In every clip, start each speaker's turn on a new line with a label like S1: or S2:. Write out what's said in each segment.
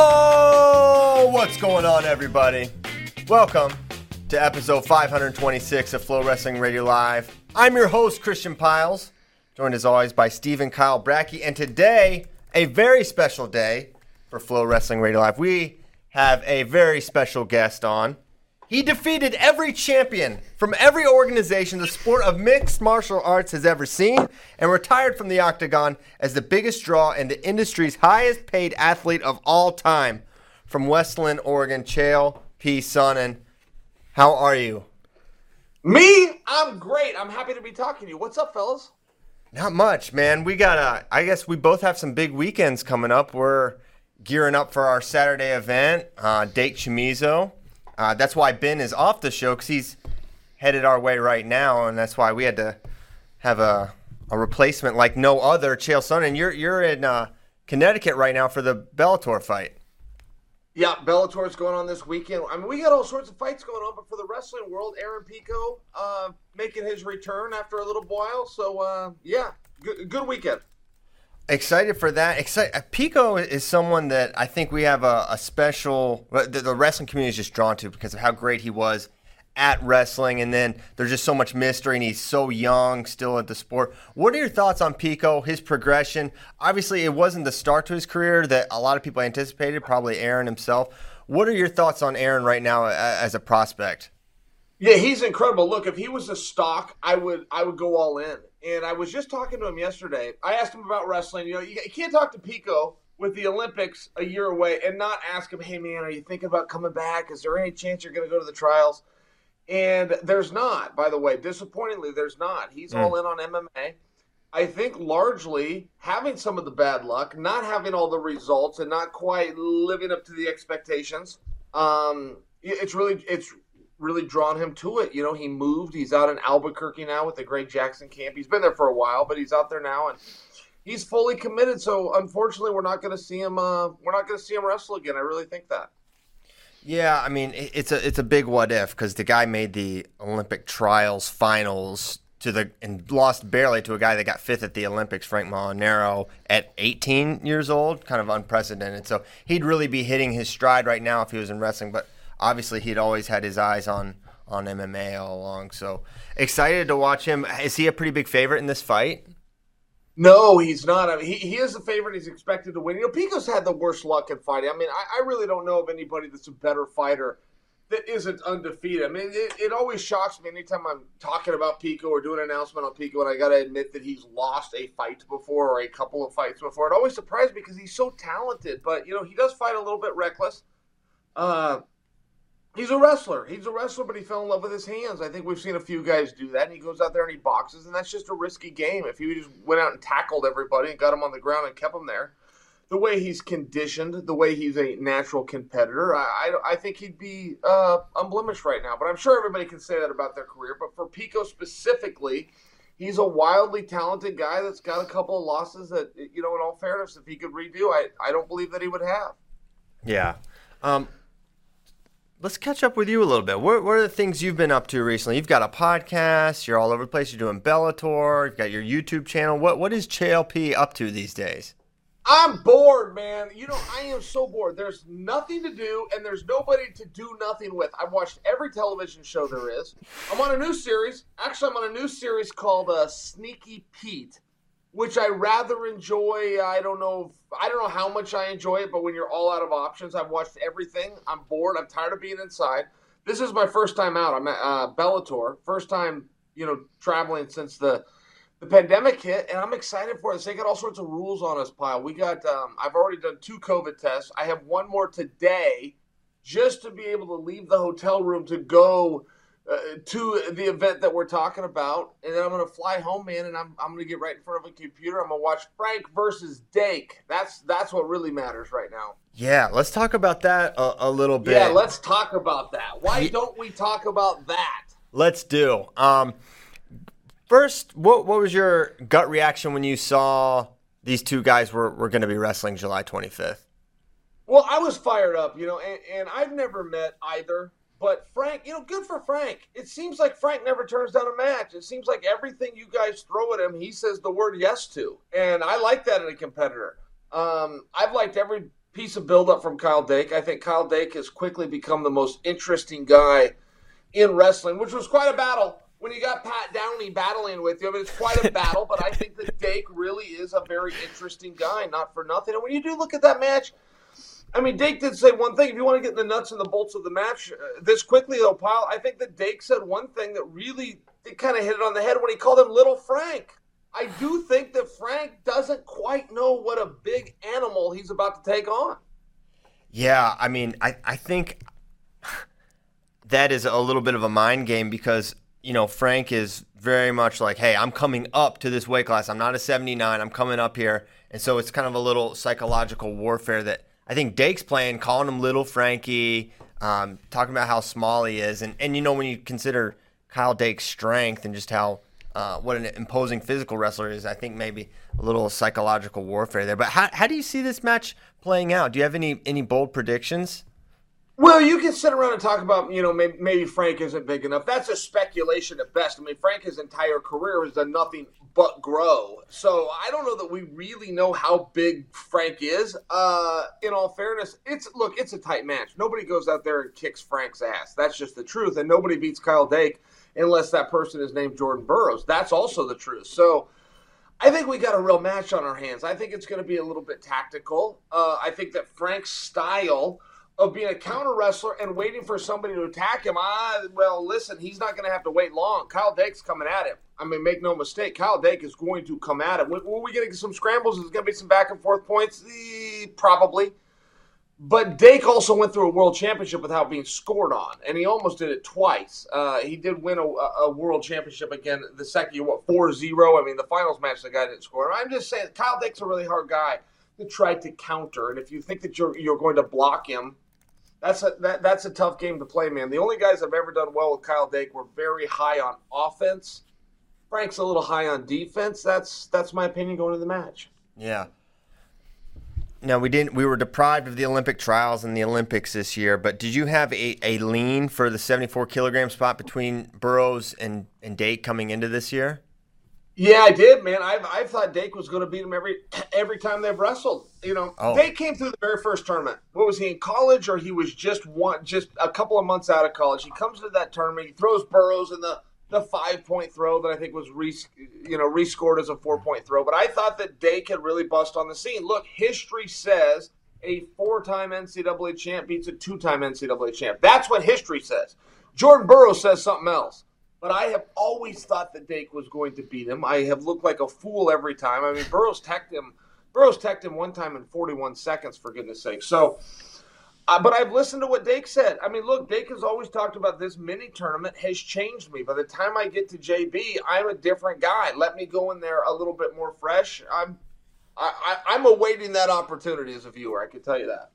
S1: Oh, what's going on, everybody? Welcome to episode 526 of Flow Wrestling Radio Live. I'm your host, Christian Pyles, joined as always by Stephen Kyle Brackey, and today, a very special day for Flow Wrestling Radio Live. We have a very special guest on. He defeated every champion from every organization the sport of mixed martial arts has ever seen and retired from the octagon as the biggest draw and the industry's highest paid athlete of all time. From West Linn, Oregon, Chael P. Sonnen. How are you?
S2: Me? I'm great. I'm happy to be talking to you. What's up, fellas?
S1: Not much, man. We got a, I guess we both have some big weekends coming up. We're gearing up for our Saturday event, uh, Dake Chamizo. Uh, that's why Ben is off the show because he's headed our way right now, and that's why we had to have a, a replacement like no other. Chael Sonnen, you're you're in uh, Connecticut right now for the Bellator fight.
S2: Yeah, Bellator's going on this weekend. I mean, we got all sorts of fights going on, but for the wrestling world, Aaron Pico uh, making his return after a little while. So, uh, yeah, good, good weekend.
S1: Excited for that. Excited. Uh, Pico is someone that I think we have a, a special. The, the, wrestling community is just drawn to because of how great he was at wrestling, and then there's just so much mystery, and he's so young still at the sport. What are your thoughts on Pico? His progression. Obviously, it wasn't the start to his career that a lot of people anticipated. Probably Aaron himself. What are your thoughts on Aaron right now as a prospect?
S2: Yeah, he's incredible. Look, if he was a stock, I would I would go all in. And I was just talking to him yesterday. I asked him about wrestling. You know, you, you can't talk to Pico with the Olympics a year away and not ask him, "Hey man, are you thinking about coming back? Is there any chance you're going to go to the trials?" And there's not, by the way. Disappointingly, there's not. He's mm. all in on MMA. I think largely having some of the bad luck, not having all the results, and not quite living up to the expectations. Um, it's really it's really drawn him to it. You know, he moved. He's out in Albuquerque now with the Greg Jackson camp. He's been there for a while, but he's out there now and he's fully committed. So unfortunately, we're not going to see him. Uh, we're not going to see him wrestle again. I really think that.
S1: Yeah, I mean it's a it's a big what if because the guy made the Olympic trials finals to the and lost barely to a guy that got fifth at the Olympics, Frank Molinaro, at 18 years old, kind of unprecedented. So he'd really be hitting his stride right now if he was in wrestling, but obviously he'd always had his eyes on on MMA all along. So excited to watch him. Is he a pretty big favorite in this fight?
S2: No, he's not. I mean, he, he is a favorite. He's expected to win. You know, Pico's had the worst luck in fighting. I mean, I, I really don't know of anybody that's a better fighter that isn't undefeated. I mean, it, it always shocks me anytime I'm talking about Pico or doing an announcement on Pico, and I got to admit that he's lost a fight before or a couple of fights before. It always surprises me because he's so talented, but you know, he does fight a little bit reckless. Uh, He's a wrestler. He's a wrestler, but he fell in love with his hands. I think we've seen a few guys do that, and he goes out there and he boxes, and that's just a risky game. If he just went out and tackled everybody and got him on the ground and kept him there, the way he's conditioned, the way he's a natural competitor, I, I, I think he'd be uh, unblemished right now. But I'm sure everybody can say that about their career. But for Pico specifically, he's a wildly talented guy that's got a couple of losses that, you know, in all fairness, if he could redo, I, I don't believe that he would have.
S1: Yeah. Um, let's catch up with you a little bit. What, what, are the things you've been up to recently? You've got a podcast. You're all over the place. You're doing Bellator. You've got your YouTube channel. What what is P up to these days?
S2: I'm bored, man. You know, I am so bored. There's nothing to do, and there's nobody to do nothing with. I've watched every television show there is. I'm on a new series. Actually, I'm on a new series called uh, Sneaky Pete which I rather enjoy. I don't know. If, I don't know how much I enjoy it, but when you're all out of options, I've watched everything. I'm bored. I'm tired of being inside. This is my first time out. I'm at uh, Bellator. First time, you know, traveling since the the pandemic hit, and I'm excited for it. They got all sorts of rules on us, pile. We got. Um, I've already done two COVID tests. I have one more today, just to be able to leave the hotel room to go uh, to the event that we're talking about, and then I'm going to fly home, man, and I'm, I'm going to get right in front of a computer. I'm going to watch Frank versus Dake. That's that's what really matters right now.
S1: Yeah, let's talk about that a, a little bit.
S2: Yeah, let's talk about that. Why don't we talk about that?
S1: Let's do. Um, first, what what was your gut reaction when you saw these two guys were, were going to be wrestling July 25th?
S2: Well, I was fired up, you know, and, and I've never met either but Frank, you know, good for Frank. It seems like Frank never turns down a match. It seems like everything you guys throw at him, he says the word yes to. And I like that in a competitor. Um, I've liked every piece of buildup from Kyle Dake. I think Kyle Dake has quickly become the most interesting guy in wrestling, which was quite a battle when you got Pat Downey battling with you. I mean, it's quite a battle, but I think that Dake really is a very interesting guy, not for nothing. And when you do look at that match, I mean, Dake did say one thing. If you want to get in the nuts and the bolts of the match uh, this quickly, though, Pyle, I think that Dake said one thing that really kind of hit it on the head when he called him Little Frank. I do think that Frank doesn't quite know what a big animal he's about to take on.
S1: Yeah, I mean, I, I think that is a little bit of a mind game because, you know, Frank is very much like, hey, I'm coming up to this weight class. I'm not a 79. I'm coming up here. And so it's kind of a little psychological warfare that I think Dake's playing, calling him little Frankie, um, talking about how small he is. And, and, you know, when you consider Kyle Dake's strength and just how uh, what an imposing physical wrestler is. I think maybe a little psychological warfare there. But how, how do you see this match playing out? Do you have any any bold predictions?
S2: Well, you can sit around and talk about, you know, maybe, maybe, Frank isn't big enough. That's a speculation at best. I mean, Frank, his entire career has done nothing but grow. So I don't know that we really know how big Frank is. Uh, in all fairness, it's look, it's a tight match. Nobody goes out there and kicks Frank's ass. That's just the truth. And nobody beats Kyle Dake unless that person is named Jordan Burroughs. That's also the truth. So I think we got a real match on our hands. I think it's going to be a little bit tactical. Uh, I think that Frank's style of being a counter wrestler and waiting for somebody to attack him, ah, well, listen, he's not going to have to wait long. Kyle Dake's coming at him. I mean, make no mistake, Kyle Dake is going to come at him. Were we getting some scrambles? Is going to be some back and forth points? Eh, probably. But Dake also went through a world championship without being scored on, and he almost did it twice. Uh, he did win a, a, world championship again the second year, what, 4 0? I mean, the finals match, the guy didn't score. I'm just saying, Kyle Dake's a really hard guy to try to counter, and if you think that you're, you're going to block him, that's a, that, that's a tough game to play, man. The only guys I've ever done well with Kyle Dake were very high on offense. Frank's a little high on defense. That's that's my opinion going into the match.
S1: Yeah. Now we didn't. We were deprived of the Olympic trials and the Olympics this year. But did you have a, a lean for the 74 kilogram spot between Burroughs and and Dake coming into this year?
S2: Yeah, I did, man. I've I thought Dake was going to beat him every every time they've wrestled. You know, oh. Dake came through the very first tournament. What was he in college, or he was just one, just a couple of months out of college? He comes to that tournament. He throws Burroughs in the the five point throw that I think was re, you know rescored as a four point throw. But I thought that Dake had really bust on the scene. Look, history says a four time NCAA champ beats a two time NCAA champ. That's what history says. Jordan Burroughs says something else. But I have always thought that Dake was going to beat him. I have looked like a fool every time. I mean, Burroughs teched him. Burroughs teched him one time in 41 seconds, for goodness sake. So uh, but I've listened to what Dake said. I mean, look, Dake has always talked about this mini tournament has changed me. By the time I get to JB, I'm a different guy. Let me go in there a little bit more fresh. I'm, I, I, am awaiting that opportunity as a viewer. I can tell you that.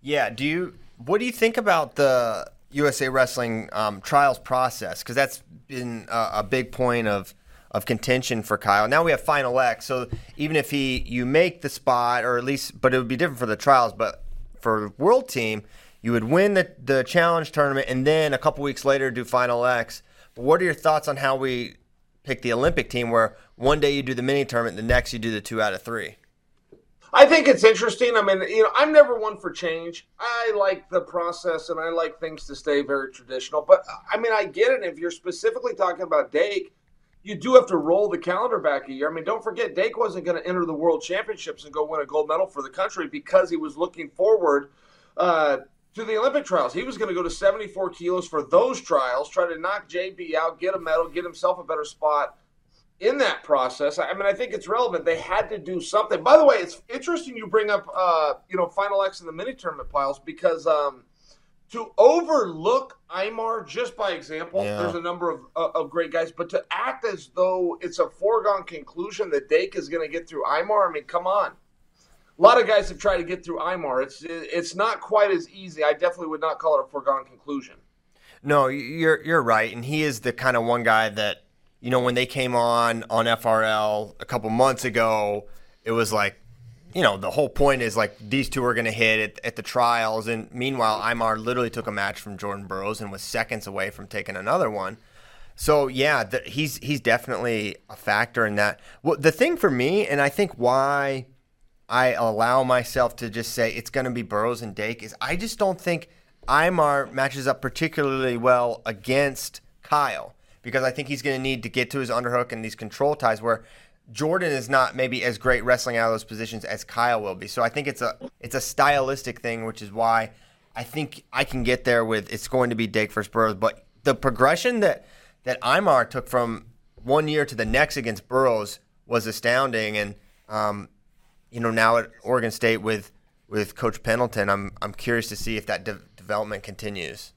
S1: Yeah. Do you? What do you think about the USA Wrestling um, trials process? Because that's been a, a big point of of contention for Kyle. Now we have Final X, so even if he you make the spot, or at least, but it would be different for the trials. But for world team, you would win the, the challenge tournament and then a couple weeks later do final X. But what are your thoughts on how we pick the Olympic team where one day you do the mini tournament, the next you do the two out of three?
S2: I think it's interesting. I mean, you know, I'm never one for change. I like the process and I like things to stay very traditional. But I mean, I get it. If you're specifically talking about Dake, you do have to roll the calendar back a year. I mean, don't forget, Dake wasn't going to enter the World Championships and go win a gold medal for the country because he was looking forward uh, to the Olympic trials. He was going to go to 74 kilos for those trials, try to knock JB out, get a medal, get himself a better spot in that process. I mean, I think it's relevant. They had to do something. By the way, it's interesting you bring up, uh, you know, Final X in the mini tournament Pyles because um, – to overlook Imar just by example, yeah. there's a number of, uh, of great guys, but to act as though it's a foregone conclusion that Dake is going to get through Imar, I mean, come on. A lot of guys have tried to get through Imar. It's it's not quite as easy. I definitely would not call it a foregone conclusion.
S1: No, you're you're right, and he is the kind of one guy that you know when they came on on FRL a couple months ago, it was like you know, the whole point is like these two are going to hit at, at, the trials. And meanwhile, Imar literally took a match from Jordan Burroughs and was seconds away from taking another one. So yeah, the, he's he's definitely a factor in that. Well, the thing for me, and I think why I allow myself to just say it's going to be Burroughs and Dake is I just don't think Imar matches up particularly well against Kyle because I think he's going to need to get to his underhook and these control ties where Jordan is not maybe as great wrestling out of those positions as Kyle will be. So I think it's a it's a stylistic thing, which is why I think I can get there with it's going to be Dake versus Burroughs. But the progression that that Imar took from one year to the next against Burroughs was astounding, and um, you know now at Oregon State with with Coach Pendleton, I'm I'm curious to see if that de- development continues.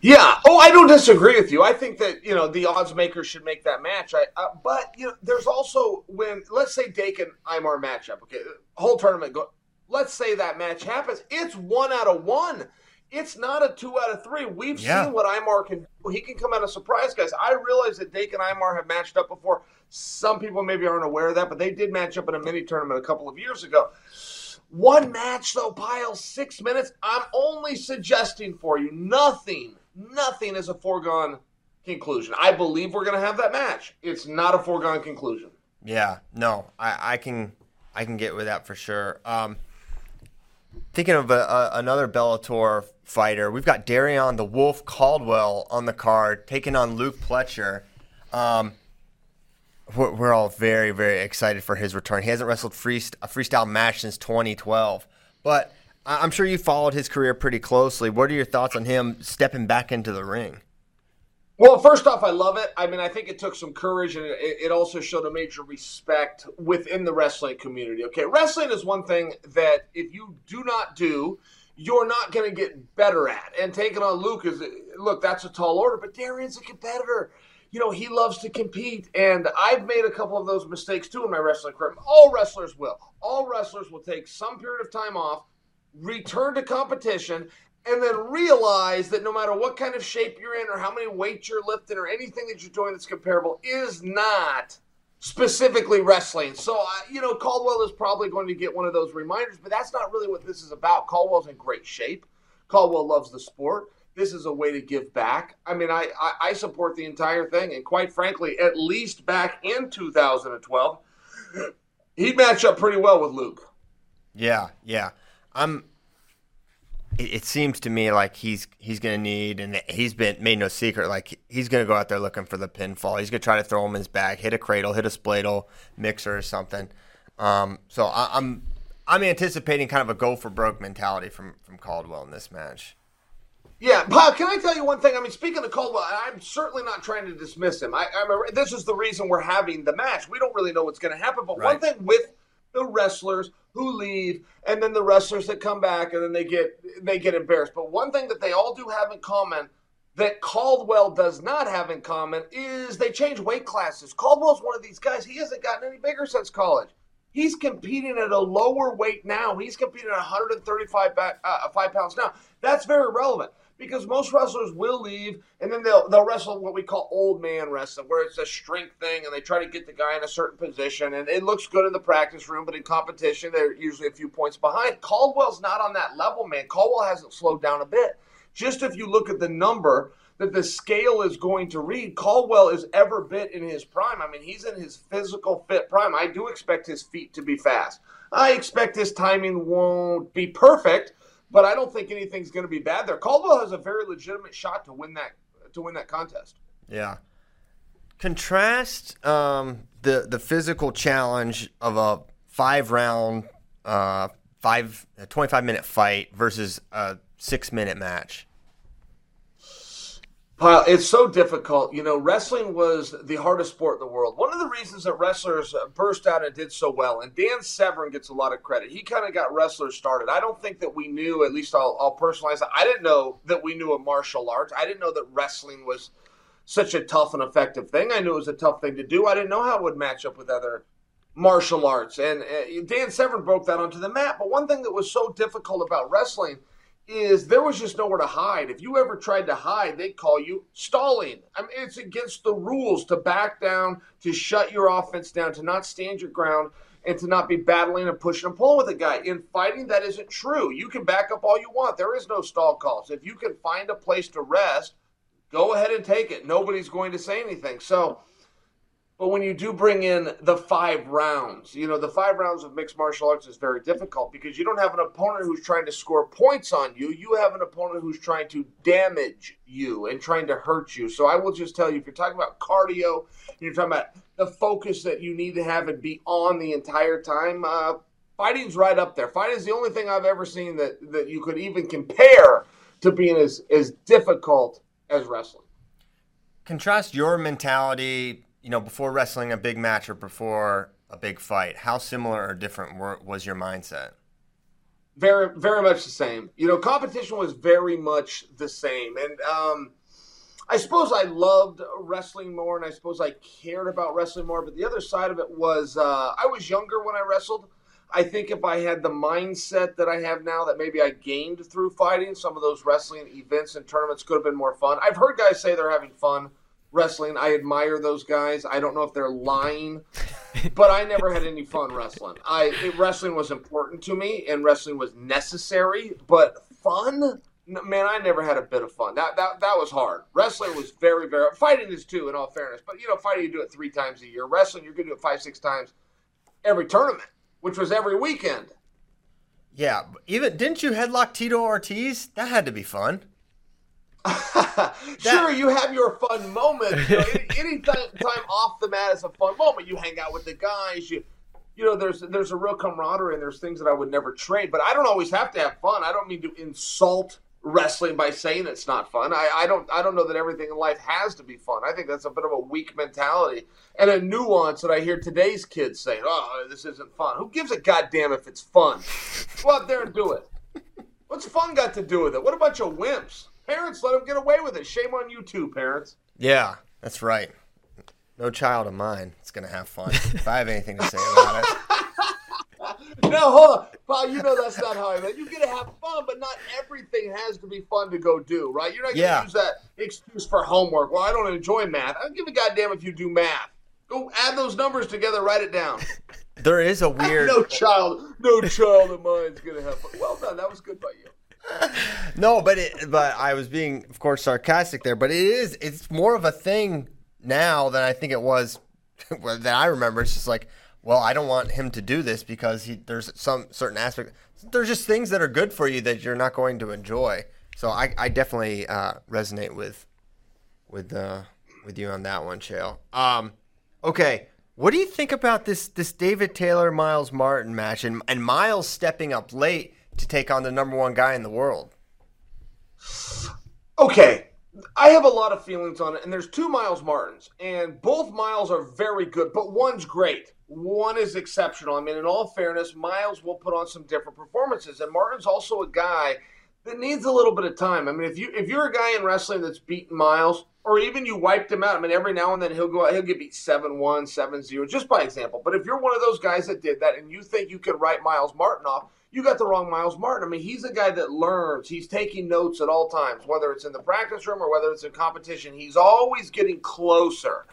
S2: Yeah. Oh, I don't disagree with you. I think that you know the odds makers should make that match. I, uh, but you know, there's also when let's say Dake and Imar matchup. Okay, whole tournament go. Let's say that match happens. It's one out of one. It's not a two out of three. We've yeah. seen what Imar can do. He can come out of surprise, guys. I realize that Dake and Imar have matched up before. Some people maybe aren't aware of that, but they did match up in a mini tournament a couple of years ago. One match, though, Pyle, six minutes. I'm only suggesting for you nothing, nothing is a foregone conclusion. I believe we're going to have that match. It's not a foregone conclusion.
S1: Yeah, no, I, I can I can get with that for sure. Um, thinking of a, a, another Bellator fighter, we've got Darrion the Wolf Caldwell on the card taking on Luke Pletcher. Um, we're all very, very excited for his return. He hasn't wrestled freest- a freestyle match since 2012, but I'm sure you followed his career pretty closely. What are your thoughts on him stepping back into the ring?
S2: Well, first off, I love it. I mean, I think it took some courage, and it, it, also showed a major respect within the wrestling community. Okay, wrestling is one thing that if you do not do, you're not going to get better at. And taking on Luke is look, that's a tall order, but Darrion's a competitor you know, he loves to compete. And I've made a couple of those mistakes too in my wrestling career. All wrestlers will. All wrestlers will take some period of time off, return to competition, and then realize that no matter what kind of shape you're in or how many weights you're lifting or anything that you're doing that's comparable is not specifically wrestling. So, uh, you know, Caldwell is probably going to get one of those reminders, but that's not really what this is about. Caldwell's in great shape. Caldwell loves the sport this is a way to give back. I mean, I, I, I support the entire thing. And quite frankly, at least back in 2012, he'd match up pretty well with Luke.
S1: Yeah, yeah. I'm. It, seems to me like he's he's going to need, and he's been made no secret. Like he's going to go out there looking for the pinfall. He's going to try to throw him in his bag, hit a cradle, hit a spladle mixer or something. Um, so I, I'm I'm anticipating kind of a go for broke mentality from from Caldwell in this match.
S2: Yeah, Bob, can I tell you one thing? I mean, speaking of Caldwell, I'm certainly not trying to dismiss him. I, I'm a, this is the reason we're having the match. We don't really know what's going to happen. But right. one thing with the wrestlers who leave and then the wrestlers that come back and then they get they get embarrassed. But one thing that they all do have in common that Caldwell does not have in common is they change weight classes. Caldwell's one of these guys. He hasn't gotten any bigger since college. He's competing at a lower weight now. He's competing at 135 back, uh, five pounds now. That's very relevant because most wrestlers will leave and then they'll they'll wrestle what we call old man wrestling, where it's a strength thing and they try to get the guy in a certain position and it looks good in the practice room, but in competition they're usually a few points behind. Caldwell's not on that level, man. Caldwell hasn't slowed down a bit. Just if you look at the number that the scale is going to read, Caldwell is ever bit in his prime. I mean, he's in his physical fit prime. I do expect his feet to be fast. I expect his timing won't be perfect, but I don't think anything's going to be bad there. Caldwell has a very legitimate shot to win that to win that contest.
S1: Yeah. Contrast um, the the physical challenge of a five round, uh, five a 25 minute fight versus a six minute match.
S2: It's so difficult. You know, wrestling was the hardest sport in the world. One of the reasons that wrestlers burst out and did so well, and Dan Severn gets a lot of credit. He kind of got wrestlers started. I don't think that we knew, at least I'll, I'll personalize it. I didn't know that we knew a martial arts. I didn't know that wrestling was such a tough and effective thing. I knew it was a tough thing to do. I didn't know how it would match up with other martial arts. And uh, Dan Severn broke that onto the map. But one thing that was so difficult about wrestling – is there was just nowhere to hide. If you ever tried to hide, they'd call you stalling. I mean, it's against the rules to back down, to shut your offense down, to not stand your ground, and to not be battling and pushing and pulling with a guy. In fighting, that isn't true. You can back up all you want. There is no stall calls. If you can find a place to rest, go ahead and take it. Nobody's going to say anything. So But when you do bring in the five rounds, you know, the five rounds of mixed martial arts is very difficult because you don't have an opponent who's trying to score points on you. You have an opponent who's trying to damage you and trying to hurt you. So I will just tell you if you're talking about cardio, you're talking about the focus that you need to have and be on the entire time, uh, fighting's right up there. Fighting is the only thing I've ever seen that, that you could even compare to being as, as difficult as wrestling.
S1: Contrast your mentality you know, before wrestling a big match or before a big fight, how similar or different were, was your mindset?
S2: Very, very much the same. You know, competition was very much the same, and um, I suppose I loved wrestling more, and I suppose I cared about wrestling more. But the other side of it was, uh, I was younger when I wrestled. I think if I had the mindset that I have now, that maybe I gained through fighting, some of those wrestling events and tournaments could have been more fun. I've heard guys say they're having fun wrestling. I admire those guys. I don't know if they're lying, but I never had any fun wrestling. I it, wrestling was important to me, and wrestling was necessary, but fun. Man, I never had a bit of fun. That that that was hard. Wrestling was very very fighting is too. In all fairness, but you know, fighting you do it three times a year. Wrestling you're gonna do it five six times every tournament, which was every weekend.
S1: Yeah, even didn't you headlock Tito Ortiz? That had to be fun.
S2: sure, you have your fun moments. You know, any, any time, time off the mat is a fun moment. You hang out with the guys. You, you know, there's there's a real camaraderie and there's things that I would never trade. But I don't always have to have fun. I don't mean to insult wrestling by saying it's not fun. I, I don't I don't know that everything in life has to be fun. I think that's a bit of a weak mentality and a nuance that I hear today's kids saying, "Oh, this isn't fun." Who gives a goddamn if it's fun? Go out there and do it. What's fun got to do with it? What a bunch of wimps. Parents let them get away with it. Shame on you too, parents.
S1: Yeah, that's right. No child of mine is going to have fun. if I have anything to say about it.
S2: no, hold on. Paul, you know that's not how I meant. You get to have fun, but not everything has to be fun to go do, right? You're not going to yeah. use that excuse for homework. Well, I don't enjoy math. I don't give a goddamn if you do math. Go add those numbers together, write it down.
S1: There is a weird.
S2: no child, no child of mine's going to have fun. Well done. That was good by you
S1: no, but it, but I was being, of course, sarcastic there. But it is, it's more of a thing now than I think it was that I remember. It's just like, well, I don't want him to do this because he, there's some certain aspect. There's just things that are good for you that you're not going to enjoy. So I, I definitely uh, resonate with with uh, with you on that one, Chael. Um, okay, what do you think about this this David Taylor Myles Martin match and and Myles stepping up late? To take on the number one guy in the world?
S2: Okay. I have a lot of feelings on it, and there's two Myles Martins, and both Myles are very good, but one's great. One is exceptional. I mean, in all fairness, Myles will put on some different performances, and Martin's also a guy that needs a little bit of time. I mean, if you if you're a guy in wrestling that's beaten Myles, or even you wiped him out, I mean, every now and then he'll go out, he'll get beat 7-1, 7-0, just by example. But if you're one of those guys that did that and you think you can write Myles Martin off, you got the wrong Myles Martin. I mean, he's a guy that learns. He's taking notes at all times, whether it's in the practice room or whether it's in competition. He's always getting closer.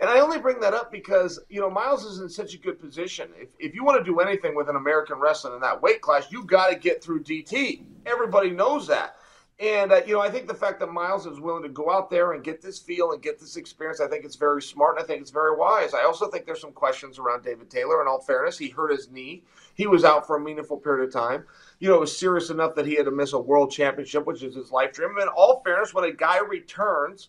S2: And I only bring that up because, you know, Myles is in such a good position. If, if you want to do anything with an American wrestling in that weight class, you've got to get through DT. Everybody knows that. And, uh, you know, I think the fact that Myles is willing to go out there and get this feel and get this experience, I think it's very smart and I think it's very wise. I also think there's some questions around David Taylor. In all fairness, he hurt his knee. He was out for a meaningful period of time. You know, it was serious enough that he had to miss a world championship, which is his life dream. And in all fairness, when a guy returns,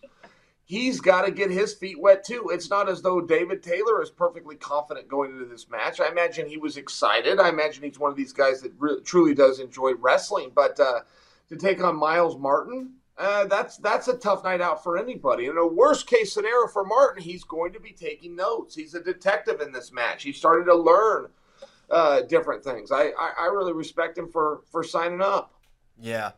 S2: he's got to get his feet wet too. It's not as though David Taylor is perfectly confident going into this match. I imagine he was excited. I imagine he's one of these guys that truly does enjoy wrestling. But, uh, to take on Myles Martin, uh, that's that's a tough night out for anybody. In a worst case scenario for Martin, he's going to be taking notes. He's a detective in this match. He's starting to learn uh, different things. I, I, I really respect him for for signing up.
S1: Yeah,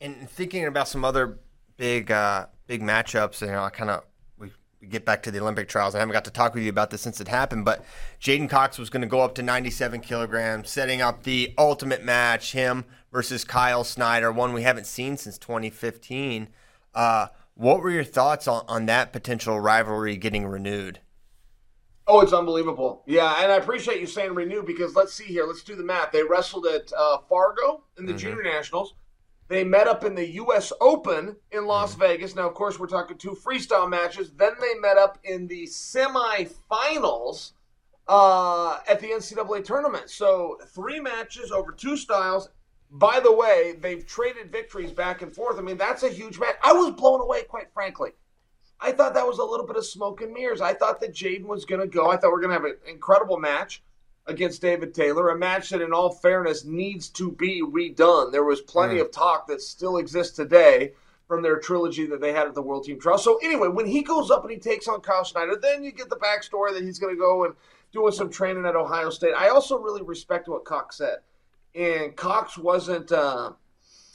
S1: and thinking about some other big uh, big matchups, you know, I kind of we get back to the Olympic trials. I haven't got to talk with you about this since it happened, but J'den Cox was going to go up to 97 kilograms, setting up the ultimate match, him versus Kyle Snyder, one we haven't seen since 2015. Uh, what were your thoughts on, on that potential rivalry getting renewed?
S2: Oh, it's unbelievable. Yeah, and I appreciate you saying renew because let's see here. Let's do the math. They wrestled at uh, Fargo in the mm-hmm. Junior Nationals. They met up in the U.S. Open in Las Vegas. Now, of course, we're talking two freestyle matches. Then they met up in the semifinals uh, at the NCAA tournament. So three matches over two styles. By the way, they've traded victories back and forth. I mean, that's a huge match. I was blown away, quite frankly. I thought that was a little bit of smoke and mirrors. I thought that J'den was going to go. I thought we are going to have an incredible match against David Taylor, a match that, in all fairness, needs to be redone. There was plenty mm. of talk that still exists today from their trilogy that they had at the World Team Trial. So, anyway, when he goes up and he takes on Kyle Snyder, then you get the backstory that he's going to go and doing some training at Ohio State. I also really respect what Cox said, and Cox wasn't uh,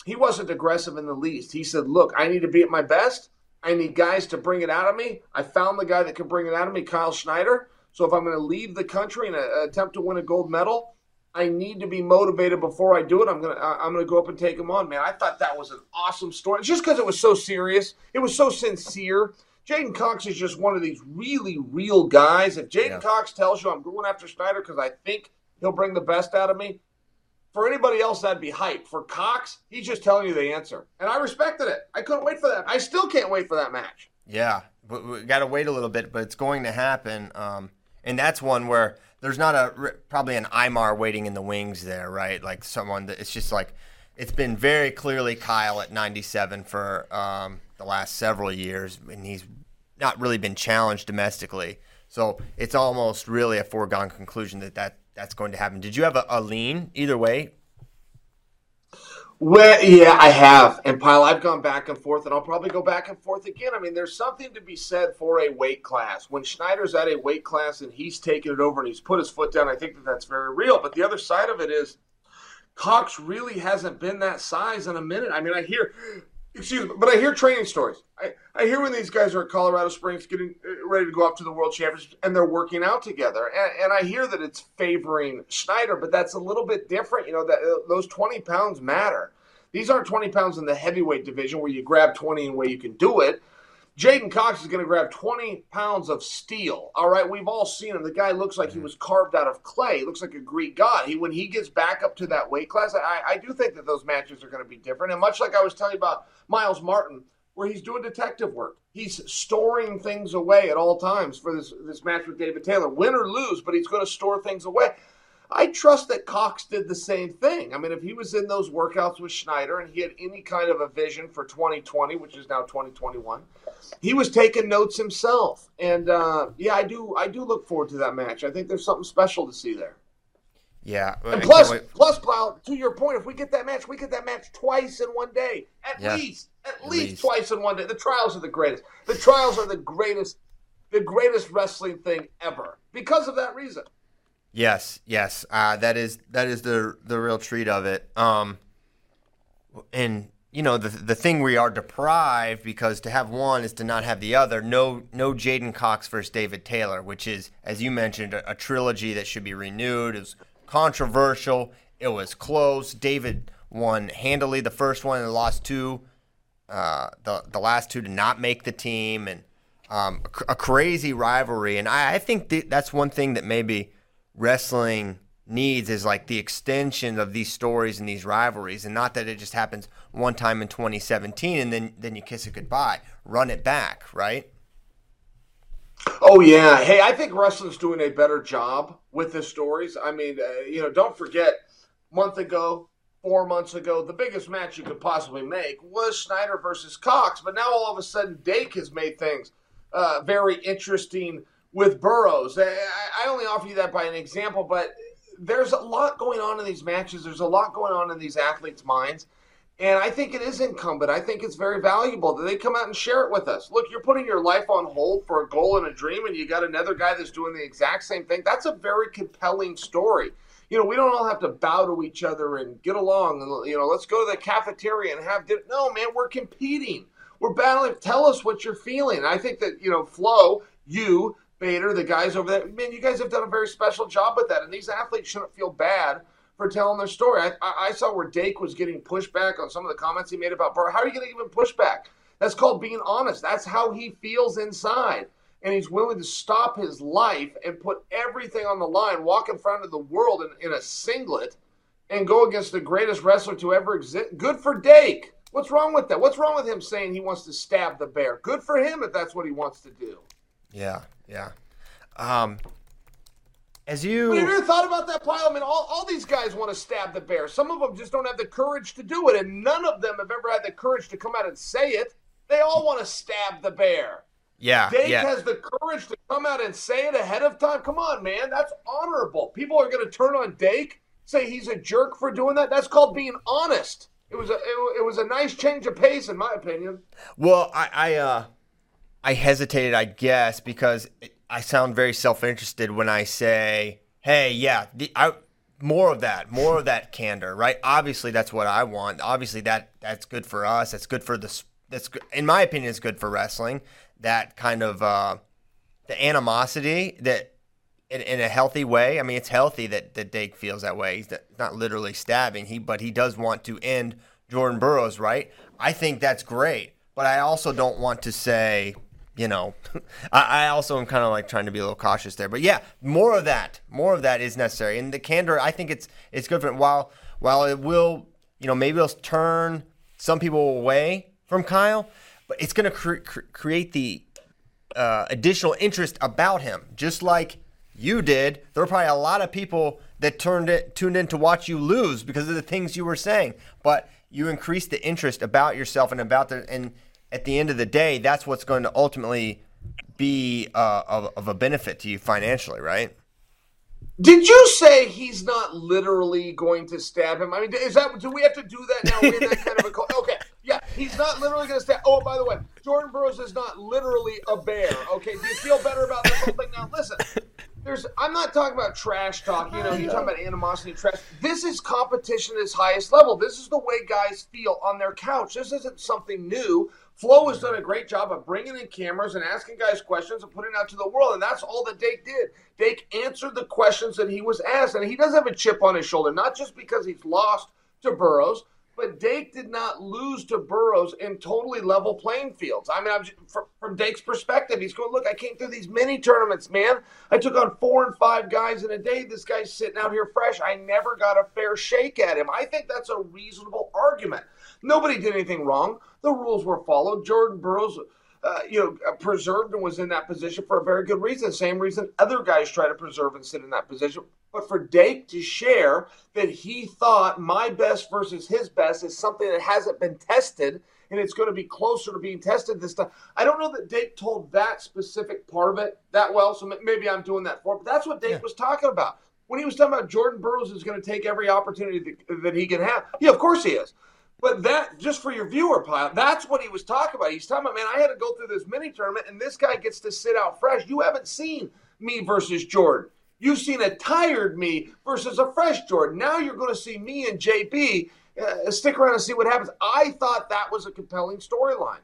S2: he wasn't aggressive in the least. He said, "Look, I need to be at my best. I need guys to bring it out of me. I found the guy that can bring it out of me, Kyle Snyder. So if I'm going to leave the country and uh, attempt to win a gold medal." I need to be motivated before I do it. I'm gonna I'm gonna go up and take him on, man. I thought that was an awesome story, just because it was so serious. It was so sincere. J'den Cox is just one of these really real guys. If J'den yeah. Cox tells you I'm going after Snyder because I think he'll bring the best out of me, for anybody else that'd be hype. For Cox, he's just telling you the answer, and I respected it. I couldn't wait for that. I still can't wait for that match.
S1: Yeah, but we got to wait a little bit, but it's going to happen. Um, and that's one where there's not a probably an Imar waiting in the wings there, right? Like someone that it's just like it's been very clearly Kyle at 97 for um, the last several years, and he's not really been challenged domestically. So it's almost really a foregone conclusion that, that that's going to happen. Did you have a, a lean either way?
S2: Well, yeah, I have. And Pyle, I've gone back and forth, and I'll probably go back and forth again. I mean, there's something to be said for a weight class. When Snyder's at a weight class and he's taken it over and he's put his foot down, I think that that's very real. But the other side of it is Cox really hasn't been that size in a minute. I mean, I hear excuse me, but I hear training stories. I, I hear when these guys are at Colorado Springs getting uh, ready to go up to the World Championships and they're working out together. And, and I hear that it's favoring Snyder, but that's a little bit different. You know, that uh, those 20 pounds matter. These aren't 20 pounds in the heavyweight division where you grab 20 and where you can do it. J'den Cox is going to grab 20 pounds of steel. All right, we've all seen him. The guy looks like he was carved out of clay. He looks like a Greek god. He when he gets back up to that weight class, I, I do think that those matches are going to be different. And much like I was telling you about Myles Martin, where he's doing detective work, he's storing things away at all times for this this match with David Taylor, win or lose, but he's going to store things away. I trust that Cox did the same thing. I mean, if he was in those workouts with Snyder and he had any kind of a vision for 2020, which is now 2021, he was taking notes himself. And uh, yeah, I do, I do look forward to that match. I think there's something special to see there.
S1: Yeah,
S2: and plus, plus, Plow, to your point, if we get that match, we get that match twice in one day, at yeah. least, at, at least, least twice in one day. The trials are the greatest. The trials are the greatest, the greatest wrestling thing ever because of that reason.
S1: Yes, yes, uh, that is that is the the real treat of it. Um, and you know the the thing we are deprived because to have one is to not have the other. No, no J'den Cox versus David Taylor, which is as you mentioned a, a trilogy that should be renewed. It was controversial. It was close. David won handily the first one and lost two. Uh, the the last two did not make the team, and um, a, a, crazy rivalry. And I, I think th- that's one thing that maybe wrestling needs is like the extension of these stories and these rivalries and not that it just happens one time in 2017 and then then you kiss it goodbye. Run it back right?
S2: Oh yeah. Hey i think wrestling's doing a better job with the stories. I mean uh, you know don't forget month ago four months ago the biggest match you could possibly make was Snyder versus cox but now all of a sudden dake has made things uh, very interesting with Burroughs. I, I only offer you that by an example, but there's a lot going on in these matches. There's a lot going on in these athletes' minds. And I think it is incumbent. I think it's very valuable that they come out and share it with us. Look, you're putting your life on hold for a goal and a dream, and you got another guy that's doing the exact same thing. That's a very compelling story. You know, we don't all have to bow to each other and get along. And, you know, let's go to the cafeteria and have dinner. No, man, we're competing. We're battling. Tell us what you're feeling. I think that, you know, Flo, you, Bader, the guys over there, man, you guys have done a very special job with that. And these athletes shouldn't feel bad for telling their story. I, I, saw where Dake was getting pushback on some of the comments he made about Burr. How are you going to give him pushback? That's called being honest. That's how he feels inside. And he's willing to stop his life and put everything on the line, walk in front of the world in, in a singlet, and go against the greatest wrestler to ever exist. Good for Dake. What's wrong with that? What's wrong with him saying he wants to stab the bear? Good for him if that's what he wants to do.
S1: Yeah, yeah. Um, as you,
S2: But have you ever thought about that pile? I mean, all, all these guys want to stab the bear. Some of them just don't have the courage to do it, and none of them have ever had the courage to come out and say it. They all want to stab the bear.
S1: yeah,
S2: Dake
S1: yeah.
S2: has the courage to come out and say it ahead of time. Come on, man. That's honorable. People are going to turn on Dake, say he's a jerk for doing that. That's called being honest. It was a it, it was a nice change of pace, in my opinion.
S1: Well, I, I, uh, I hesitated, I guess, because I sound very self-interested when I say, "Hey, yeah, the, I, more of that, more of that candor." Right? Obviously, that's what I want. Obviously, that that's good for us. That's good for the. That's in my opinion, is good for wrestling. That kind of uh, the animosity that. In, in a healthy way, I mean, it's healthy that, that Dake feels that way. He's not- not literally stabbing, he but he does want to end Jordan Burroughs, right? I think that's great, but I also don't want to say, you know, I, I also am kind of like trying to be a little cautious there. But yeah, more of that, more of that is necessary. And the candor, I think it's it's good for while while it will, you know, maybe it'll turn some people away from Kyle, but it's going to cre- cre- create the uh, additional interest about him, just like you did. There were probably a lot of people that turned it tuned in to watch you lose because of the things you were saying. But you increased the interest about yourself and about the and at the end of the day, that's what's going to ultimately be uh, of, of a benefit to you financially, right?
S2: Did you say he's not literally going to stab him? I mean, is that do we have to do that now? That kind of a. Okay, yeah, he's not literally going to stab. Oh, by the way, Jordan Burroughs is not literally a bear. Okay, do you feel better about this whole thing now? Listen, there's. I'm not talking about trash talk. You know, you're talking about animosity and trash. This is competition at its highest level. This is the way guys feel on their couch. This isn't something new. Flo has done a great job of bringing in cameras and asking guys questions and putting it out to the world, and that's all that Dake did. Dake answered the questions that he was asked, and he does have a chip on his shoulder, not just because he's lost to Burroughs, but Dake did not lose to Burroughs in totally level playing fields. I mean, I'm, from, from Dake's perspective, he's going, look, I came through these mini tournaments, man. I took on four and five guys in a day. This guy's sitting out here fresh. I never got a fair shake at him. I think that's a reasonable argument. Nobody did anything wrong. The rules were followed. Jordan Burroughs, uh, you know, uh, preserved and was in that position for a very good reason. Same reason other guys try to preserve and sit in that position. But for Dake to share that he thought my best versus his best is something that hasn't been tested and it's going to be closer to being tested this time. I don't know that Dake told that specific part of it that well, so maybe I'm doing that for. But that's what Dake
S1: Yeah.
S2: was talking about when he was talking about Jordan Burroughs is going to take every opportunity that, that he can have. Yeah, of course he is. But that, just for your viewer pile, that's what he was talking about. He's talking about, man, I had to go through this mini tournament, and this guy gets to sit out fresh. You haven't seen me versus Jordan. You've seen a tired me versus a fresh Jordan. Now you're going to see me and JB uh, stick around and see what happens. I thought that was a compelling storyline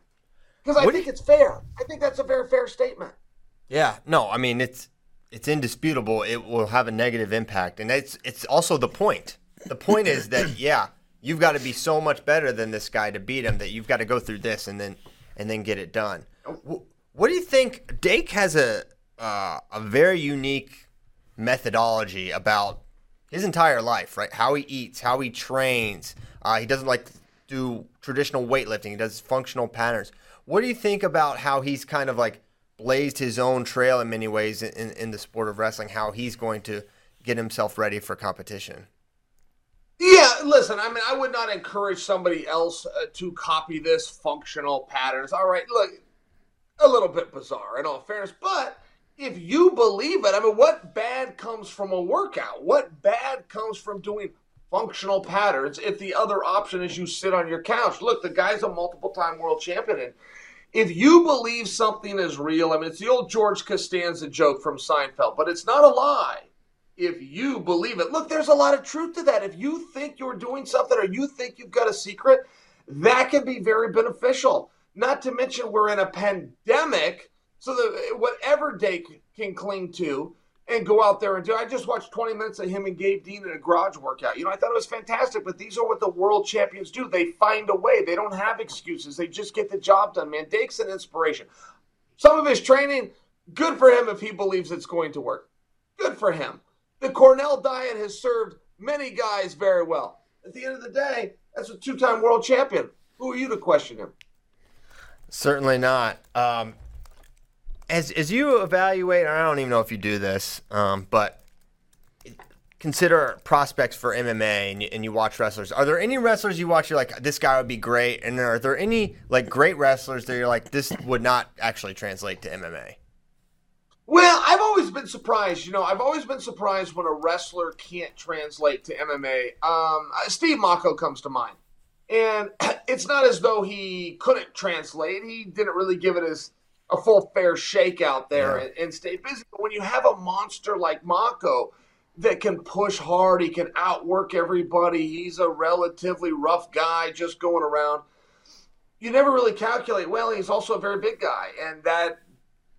S2: because I
S1: What
S2: think it's fair. I think that's a very fair statement.
S1: Yeah, no, I mean it's it's indisputable. It will have a negative impact, and it's it's also the point. The point is that yeah, you've got to be so much better than this guy to beat him that you've got to go through this and then and then get it done. What do you think? Dake has a uh, a very unique methodology about his entire life, right? How he eats, how he trains. Uh, he doesn't like do traditional weightlifting. He does functional patterns. What do you think about how he's kind of like blazed his own trail in many ways in, in the sport of wrestling? How he's going to get himself ready for competition?
S2: Yeah, listen, I mean, I would not encourage somebody else uh, to copy this functional patterns. All right, look, a little bit bizarre in all fairness, but if you believe it, I mean, what bad comes from a workout? What bad comes from doing functional patterns if the other option is you sit on your couch? Look, the guy's a multiple time world champion. And if you believe something is real, I mean, it's the old George Costanza joke from Seinfeld, but it's not a lie if you believe it. Look, there's a lot of truth to that. If you think you're doing something or you think you've got a secret, that can be very beneficial. Not to mention, we're in a pandemic, so that whatever Dake can cling to and go out there and do. I just watched 20 minutes of him and Gabe Dean in a garage workout. You know, I thought it was fantastic, but these are what the world champions do. They find a way, they don't have excuses, they just get the job done, man. Dake's an inspiration. Some of his training, good for him if he believes it's going to work. Good for him. The Cornell diet has served many guys very well. At the end of the day, that's a two-time world champion. Who are you to question him?
S1: Certainly not. Um, as as you evaluate, I don't even know if you do this, um, but consider prospects for MMA and you, and you watch wrestlers. Are there any wrestlers you watch? You're like, this guy would be great, and are there any like great wrestlers that you're like, this would not actually translate to MMA?
S2: Well, I've always been surprised. You know, I've always been surprised when a wrestler can't translate to MMA. Um, uh, Steve Mocco comes to mind. And it's not as though he couldn't translate. He didn't really give it as a full fair shake out there yeah. and, and, stay busy. But when you have a monster like Mocco that can push hard, he can outwork everybody, he's a relatively rough guy just going around. You never really calculate, well, he's also a very big guy. And that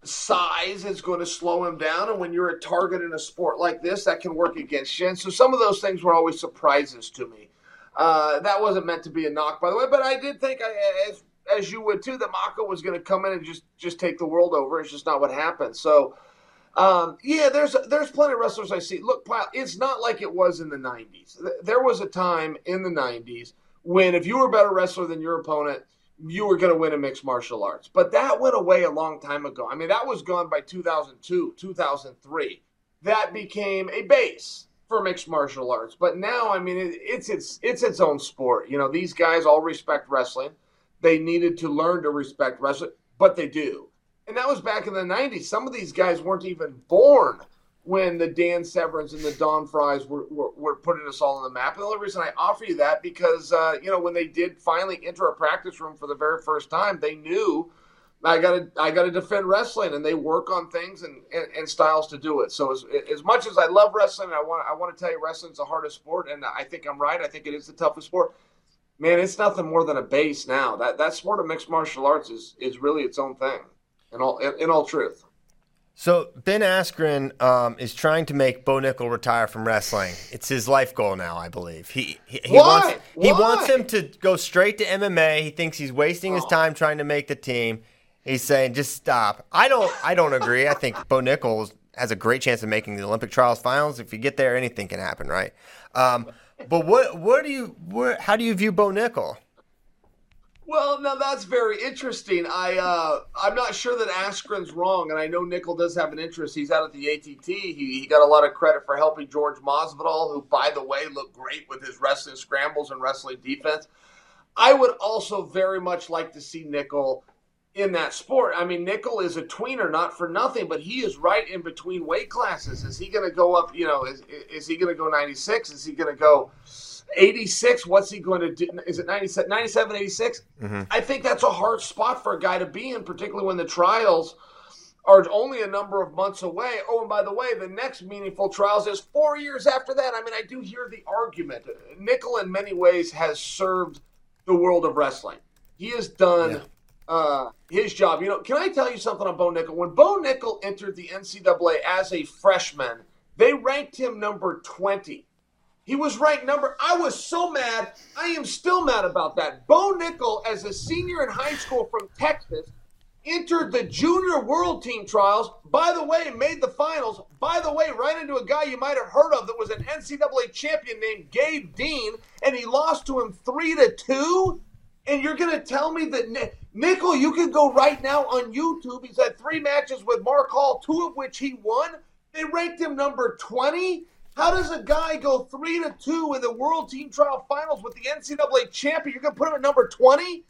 S2: size is going to slow him down. And when you're a target in a sport like this, that can work against you. And so some of those things were always surprises to me. Uh, that wasn't meant to be a knock, by the way, but I did think, as, as you would too, that Mocco was going to come in and just, just take the world over. It's just not what happened. So, um, yeah, there's there's plenty of wrestlers I see. Look, it's not like it was in the '90s. There was a time in the '90s when if you were a better wrestler than your opponent, you were going to win in mixed martial arts. But that went away a long time ago. I mean, that was gone by 2002, 2003. That became a base for mixed martial arts. But now, I mean, it, it's it's it's its own sport. You know, these guys all respect wrestling. They needed to learn to respect wrestling, but they do. And that was back in the 90s. Some of these guys weren't even born when the Dan Severns and the Don Fryes were, were, were, putting us all on the map. And the only reason I offer you that because uh, you know when they did finally enter a practice room for the very first time, they knew I got to I got to defend wrestling, and they work on things and, and, and, styles to do it. So as, as much as I love wrestling, I want I want to tell you wrestling's the hardest sport, and I think I'm right. I think it is the toughest sport. Man, it's nothing more than a base now. That that sport of mixed martial arts is is really its own thing. In all in, in all truth.
S1: So Ben Askren um, is trying to make Bo Nickal retire from wrestling. It's his life goal now, I believe. He he, he wants he wants him to go straight to MMA. He thinks he's wasting oh. his time trying to make the team. He's saying just stop. I don't I don't agree. I think Bo Nickal has a great chance of making the Olympic trials finals. If you get there, anything can happen, right? Um, but what what do you where, how do you view Bo Nickal?
S2: Well, now that's very interesting. I uh, I'm not sure that Askren's wrong, and I know Nickal does have an interest. He's out at the ATT. He, he got a lot of credit for helping George Masvidal, who, by the way, looked great with his wrestling scrambles and wrestling defense. I would also very much like to see Nickal in that sport. I mean, Nickal is a tweener, not for nothing, but he is right in between weight classes. Is he going to go up? You know, is is he going to go 96? Is he going to go? 86, what's he going to do? Is it 97, 97 86? Mm-hmm. I think that's a hard spot for a guy to be in, particularly when the trials are only a number of months away. Oh, and by the way, the next meaningful trials is four years after that. I mean, I do hear the argument. Nickal, in many ways, has served the world of wrestling. He has done. Yeah. Uh, his job. You know, can I tell you something on Bo Nickal? When Bo Nickal entered the NCAA as a freshman, they ranked him number 20 he was ranked number. I was so mad. I am still mad about that. Bo Nickal, as a senior in high school from Texas, entered the junior world team trials. By the way, made the finals. By the way, ran into a guy you might have heard of that was an NCAA champion named Gabe Dean, and he lost to him three to two. And you're going to tell me that Nickal, you can go right now on YouTube. He's had three matches with Mark Hall, two of which he won. They ranked him number 20. How does a guy go three to two in the World Team Trial Finals with the NCAA champion? You're going to put him at number twenty?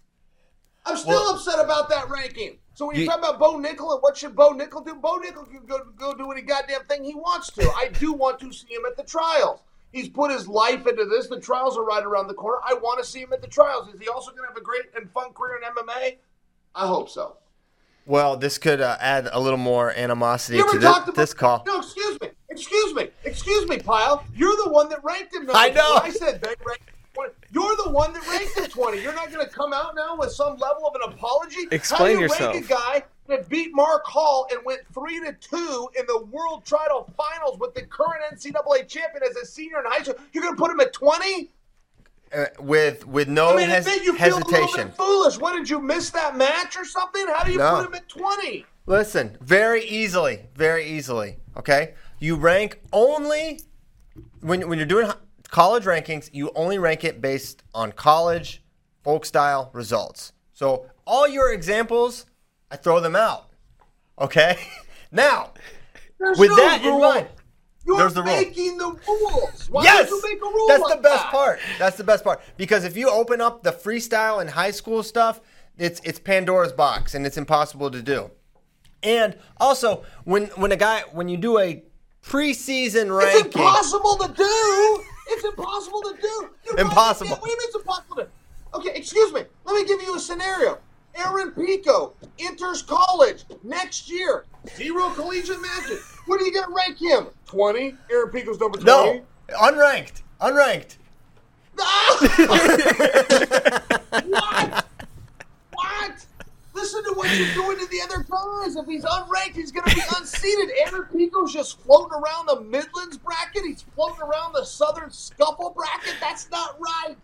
S2: I'm still well, upset about that ranking. So when you, you talk about Bo Nickal and what should Bo Nickal do, Bo Nickal can go go do any goddamn thing he wants to. I do want to see him at the trials. He's put his life into this. The trials are right around the corner. I want to see him at the trials. Is he also going to have a great and fun career in MMA? I hope so.
S1: Well, this could uh, add a little more animosity to this, about, this call.
S2: No, excuse me. Excuse me. Excuse me, Pyle. You're the one that ranked him.
S1: I know.
S2: I said they ranked You're the one that ranked him 20. You're not going to come out now with some level of an apology?
S1: Explain
S2: How do you
S1: yourself.
S2: rank a guy that beat Mark Hall and went 3 to 2 in the World Title Finals with the current NCAA champion as a senior in high school? You're going to put him at 20?
S1: Uh, with with no
S2: I mean,
S1: hes-
S2: you
S1: hesitation.
S2: Foolish. What did you miss that match or something? How do you no. put him at 20?
S1: Listen, very easily, very easily. Okay, you rank only when when you're doing college rankings, you only rank it based on college folk style results. So all your examples, I throw them out. Okay? Now,
S2: There's
S1: with
S2: no
S1: that
S2: rule.
S1: in mind,
S2: You're
S1: there's the rule.
S2: making the rules. Why
S1: yes,
S2: you make a rule
S1: that's
S2: like
S1: the best
S2: that?
S1: part. That's the best part because if you open up the freestyle and high school stuff, it's it's Pandora's box and it's impossible to do. And also, when when a guy when you do a preseason ranking, It's
S2: impossible to do. It's impossible to do. You
S1: Impossible.
S2: What do you mean it's impossible to Okay, excuse me. Let me give you a scenario. Aaron Pico enters college next year. Zero collegiate matches. What are you going to rank him? 20? Aaron Pico's number 20?
S1: no, unranked, unranked. Ah!
S2: what? What? Listen to what you're doing to the other guys. If he's unranked, he's going to be unseated. Aaron Pico's just floating around the Midlands bracket. He's floating around the Southern Scuffle bracket. That's not right.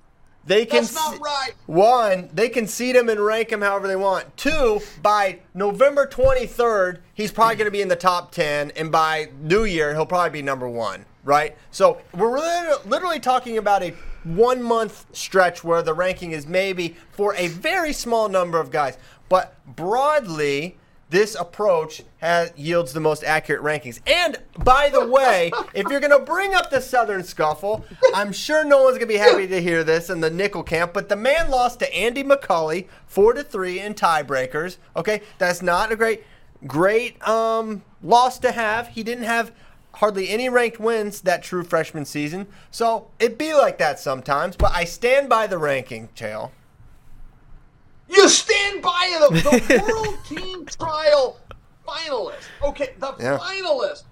S1: They can
S2: That's not right.
S1: one, they can seed him and rank him however they want. Two, by November 23rd, he's probably going to be in the top 10, and by New Year, he'll probably be number one, right? So we're literally talking about a one month stretch where the ranking is maybe for a very small number of guys. But broadly, this approach has, yields the most accurate rankings. And by the way, if you're going to bring up the Southern Scuffle, I'm sure no one's going to be happy to hear this in the Nickal camp. But the man lost to Andy McCulley four to three in tiebreakers. Okay, that's not a great, great um, loss to have. He didn't have hardly any ranked wins that true freshman season. So it be like that sometimes. But I stand by the ranking, Chael.
S2: You stand by it. The, the World Team Trial finalist. Okay, the
S1: Yeah.
S2: finalist.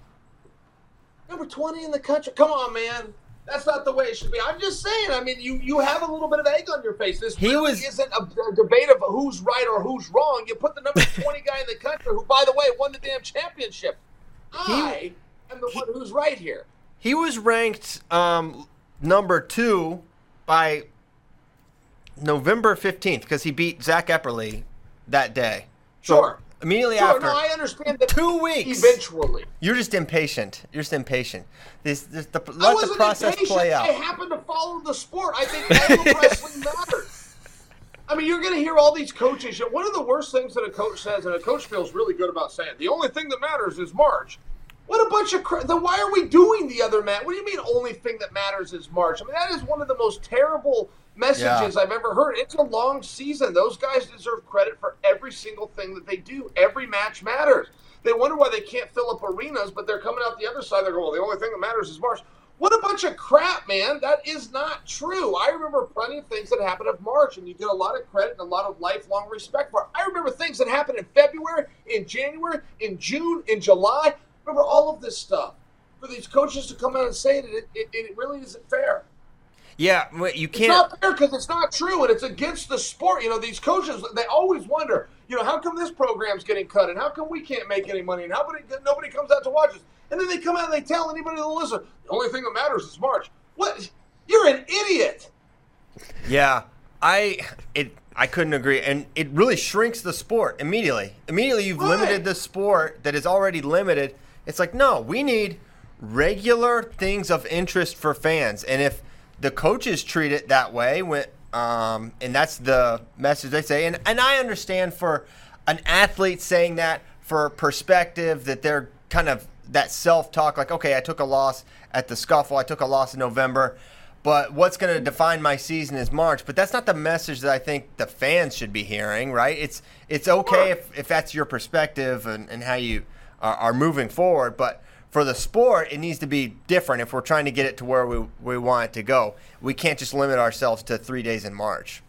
S2: Number 20 in the country. Come on, man. That's not the way it should be. I'm just saying. I mean, you you have a little bit of egg on your face. This
S1: He
S2: really
S1: was-
S2: isn't a, a debate of who's right or who's wrong. You put the number 20 guy in the country, who, by the way, won the damn championship. I am the one who's right here.
S1: He was ranked um, number two by November 15th because he beat Zach Epperly that day. So
S2: Sure.
S1: immediately
S2: Sure,
S1: after.
S2: no, I understand that.
S1: Two weeks.
S2: Eventually.
S1: You're just impatient. You're just impatient. This, this the,
S2: I
S1: let the process
S2: impatient.
S1: play
S2: I
S1: out.
S2: happen to follow the sport. I think all wrestling matters. I mean, you're going to hear all these coaches. One of the worst things that a coach says, and a coach feels really good about saying, the only thing that matters is March. What a bunch of crap. Then why are we doing the other match? What do you mean, only thing that matters is March? I mean, that is one of the most terrible messages
S1: Yeah.
S2: I've ever heard. It's a long season. Those guys deserve credit for every single thing that they do. Every match matters. They wonder why they can't fill up arenas, but they're coming out the other side. They're going, well, the only thing that matters is March. What a bunch of crap, man. That is not true. I remember plenty of things that happened in March, and you get a lot of credit and a lot of lifelong respect for it. I remember things that happened in February, in January, in June, in July. Remember all of this stuff. For these coaches to come out and say that it, it, it really isn't fair.
S1: Yeah, you can't.
S2: not fair because it's not true and it's against the sport. You know, these coaches, they always wonder, you know, how come this program's getting cut and how come we can't make any money and how come nobody comes out to watch us? And then they come out and they tell anybody to listen, the only thing that matters is March. What? You're an idiot.
S1: Yeah, I it I couldn't agree, and it really shrinks the sport immediately. Immediately, you've
S2: Right.
S1: limited the sport that is already limited. It's like no, we need regular things of interest for fans, and if the coaches treat it that way, when um, and that's the message they say, and and I understand for an athlete saying that for perspective that they're kind of that self talk, like okay, I took a loss at the scuffle, I took a loss in November but what's going to define my season is March. But that's not the message that I think the fans should be hearing, right? It's it's okay if, if that's your perspective and, and how you are, are moving forward, but for the sport, it needs to be different if we're trying to get it to where we, we want it to go. We can't just limit ourselves to three days in March.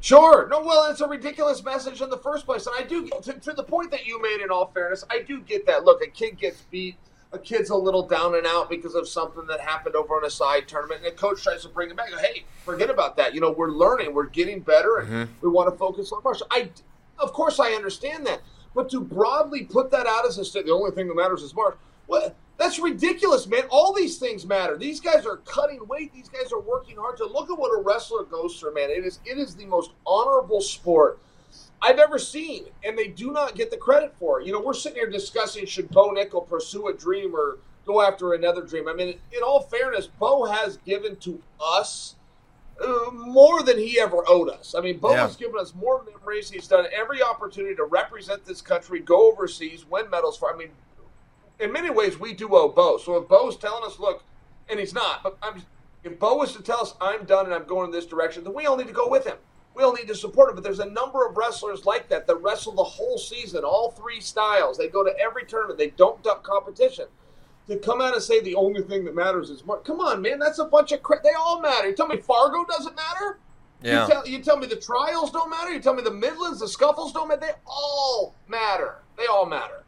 S2: Sure. No, well, it's a ridiculous message in the first place. And I do, to, to the point that you made in all fairness, I do get that. Look, a kid gets beat. A kid's a little down and out because of something that happened over on a side tournament, and the coach tries to bring him back. Hey, forget about that. You know, we're learning, we're getting better, and mm-hmm. we want to focus on March. I, of course, I understand that, but to broadly put that out as a state, the only thing that matters is March. What? That's ridiculous, man. All these things matter. These guys are cutting weight. These guys are working hard to look at what a wrestler goes through, man. It is it is the most honorable sport I've ever seen, and they do not get the credit for it. You know, we're sitting here discussing should Bo Nickal pursue a dream or go after another dream. I mean, in all fairness, Bo has given to us uh, more than he ever owed us. I mean, Bo
S1: Yeah.
S2: has given us more memories. He's done every opportunity to represent this country, go overseas, win medals for. I mean, in many ways, we do owe Bo. So if Bo's telling us, look, and he's not, but I'm, if Bo was to tell us I'm done and I'm going in this direction, then we all need to go with him. We all need to support him. But there's a number of wrestlers like that that wrestle the whole season, all three styles. They go to every tournament. They don't duck competition. To come out and say the only thing that matters is more. Come on, man, that's a bunch of crap. They all matter. You tell me Fargo doesn't matter?
S1: Yeah.
S2: You tell, you tell me the trials don't matter? You tell me the Midlands, the scuffles don't matter? They all matter. They all matter.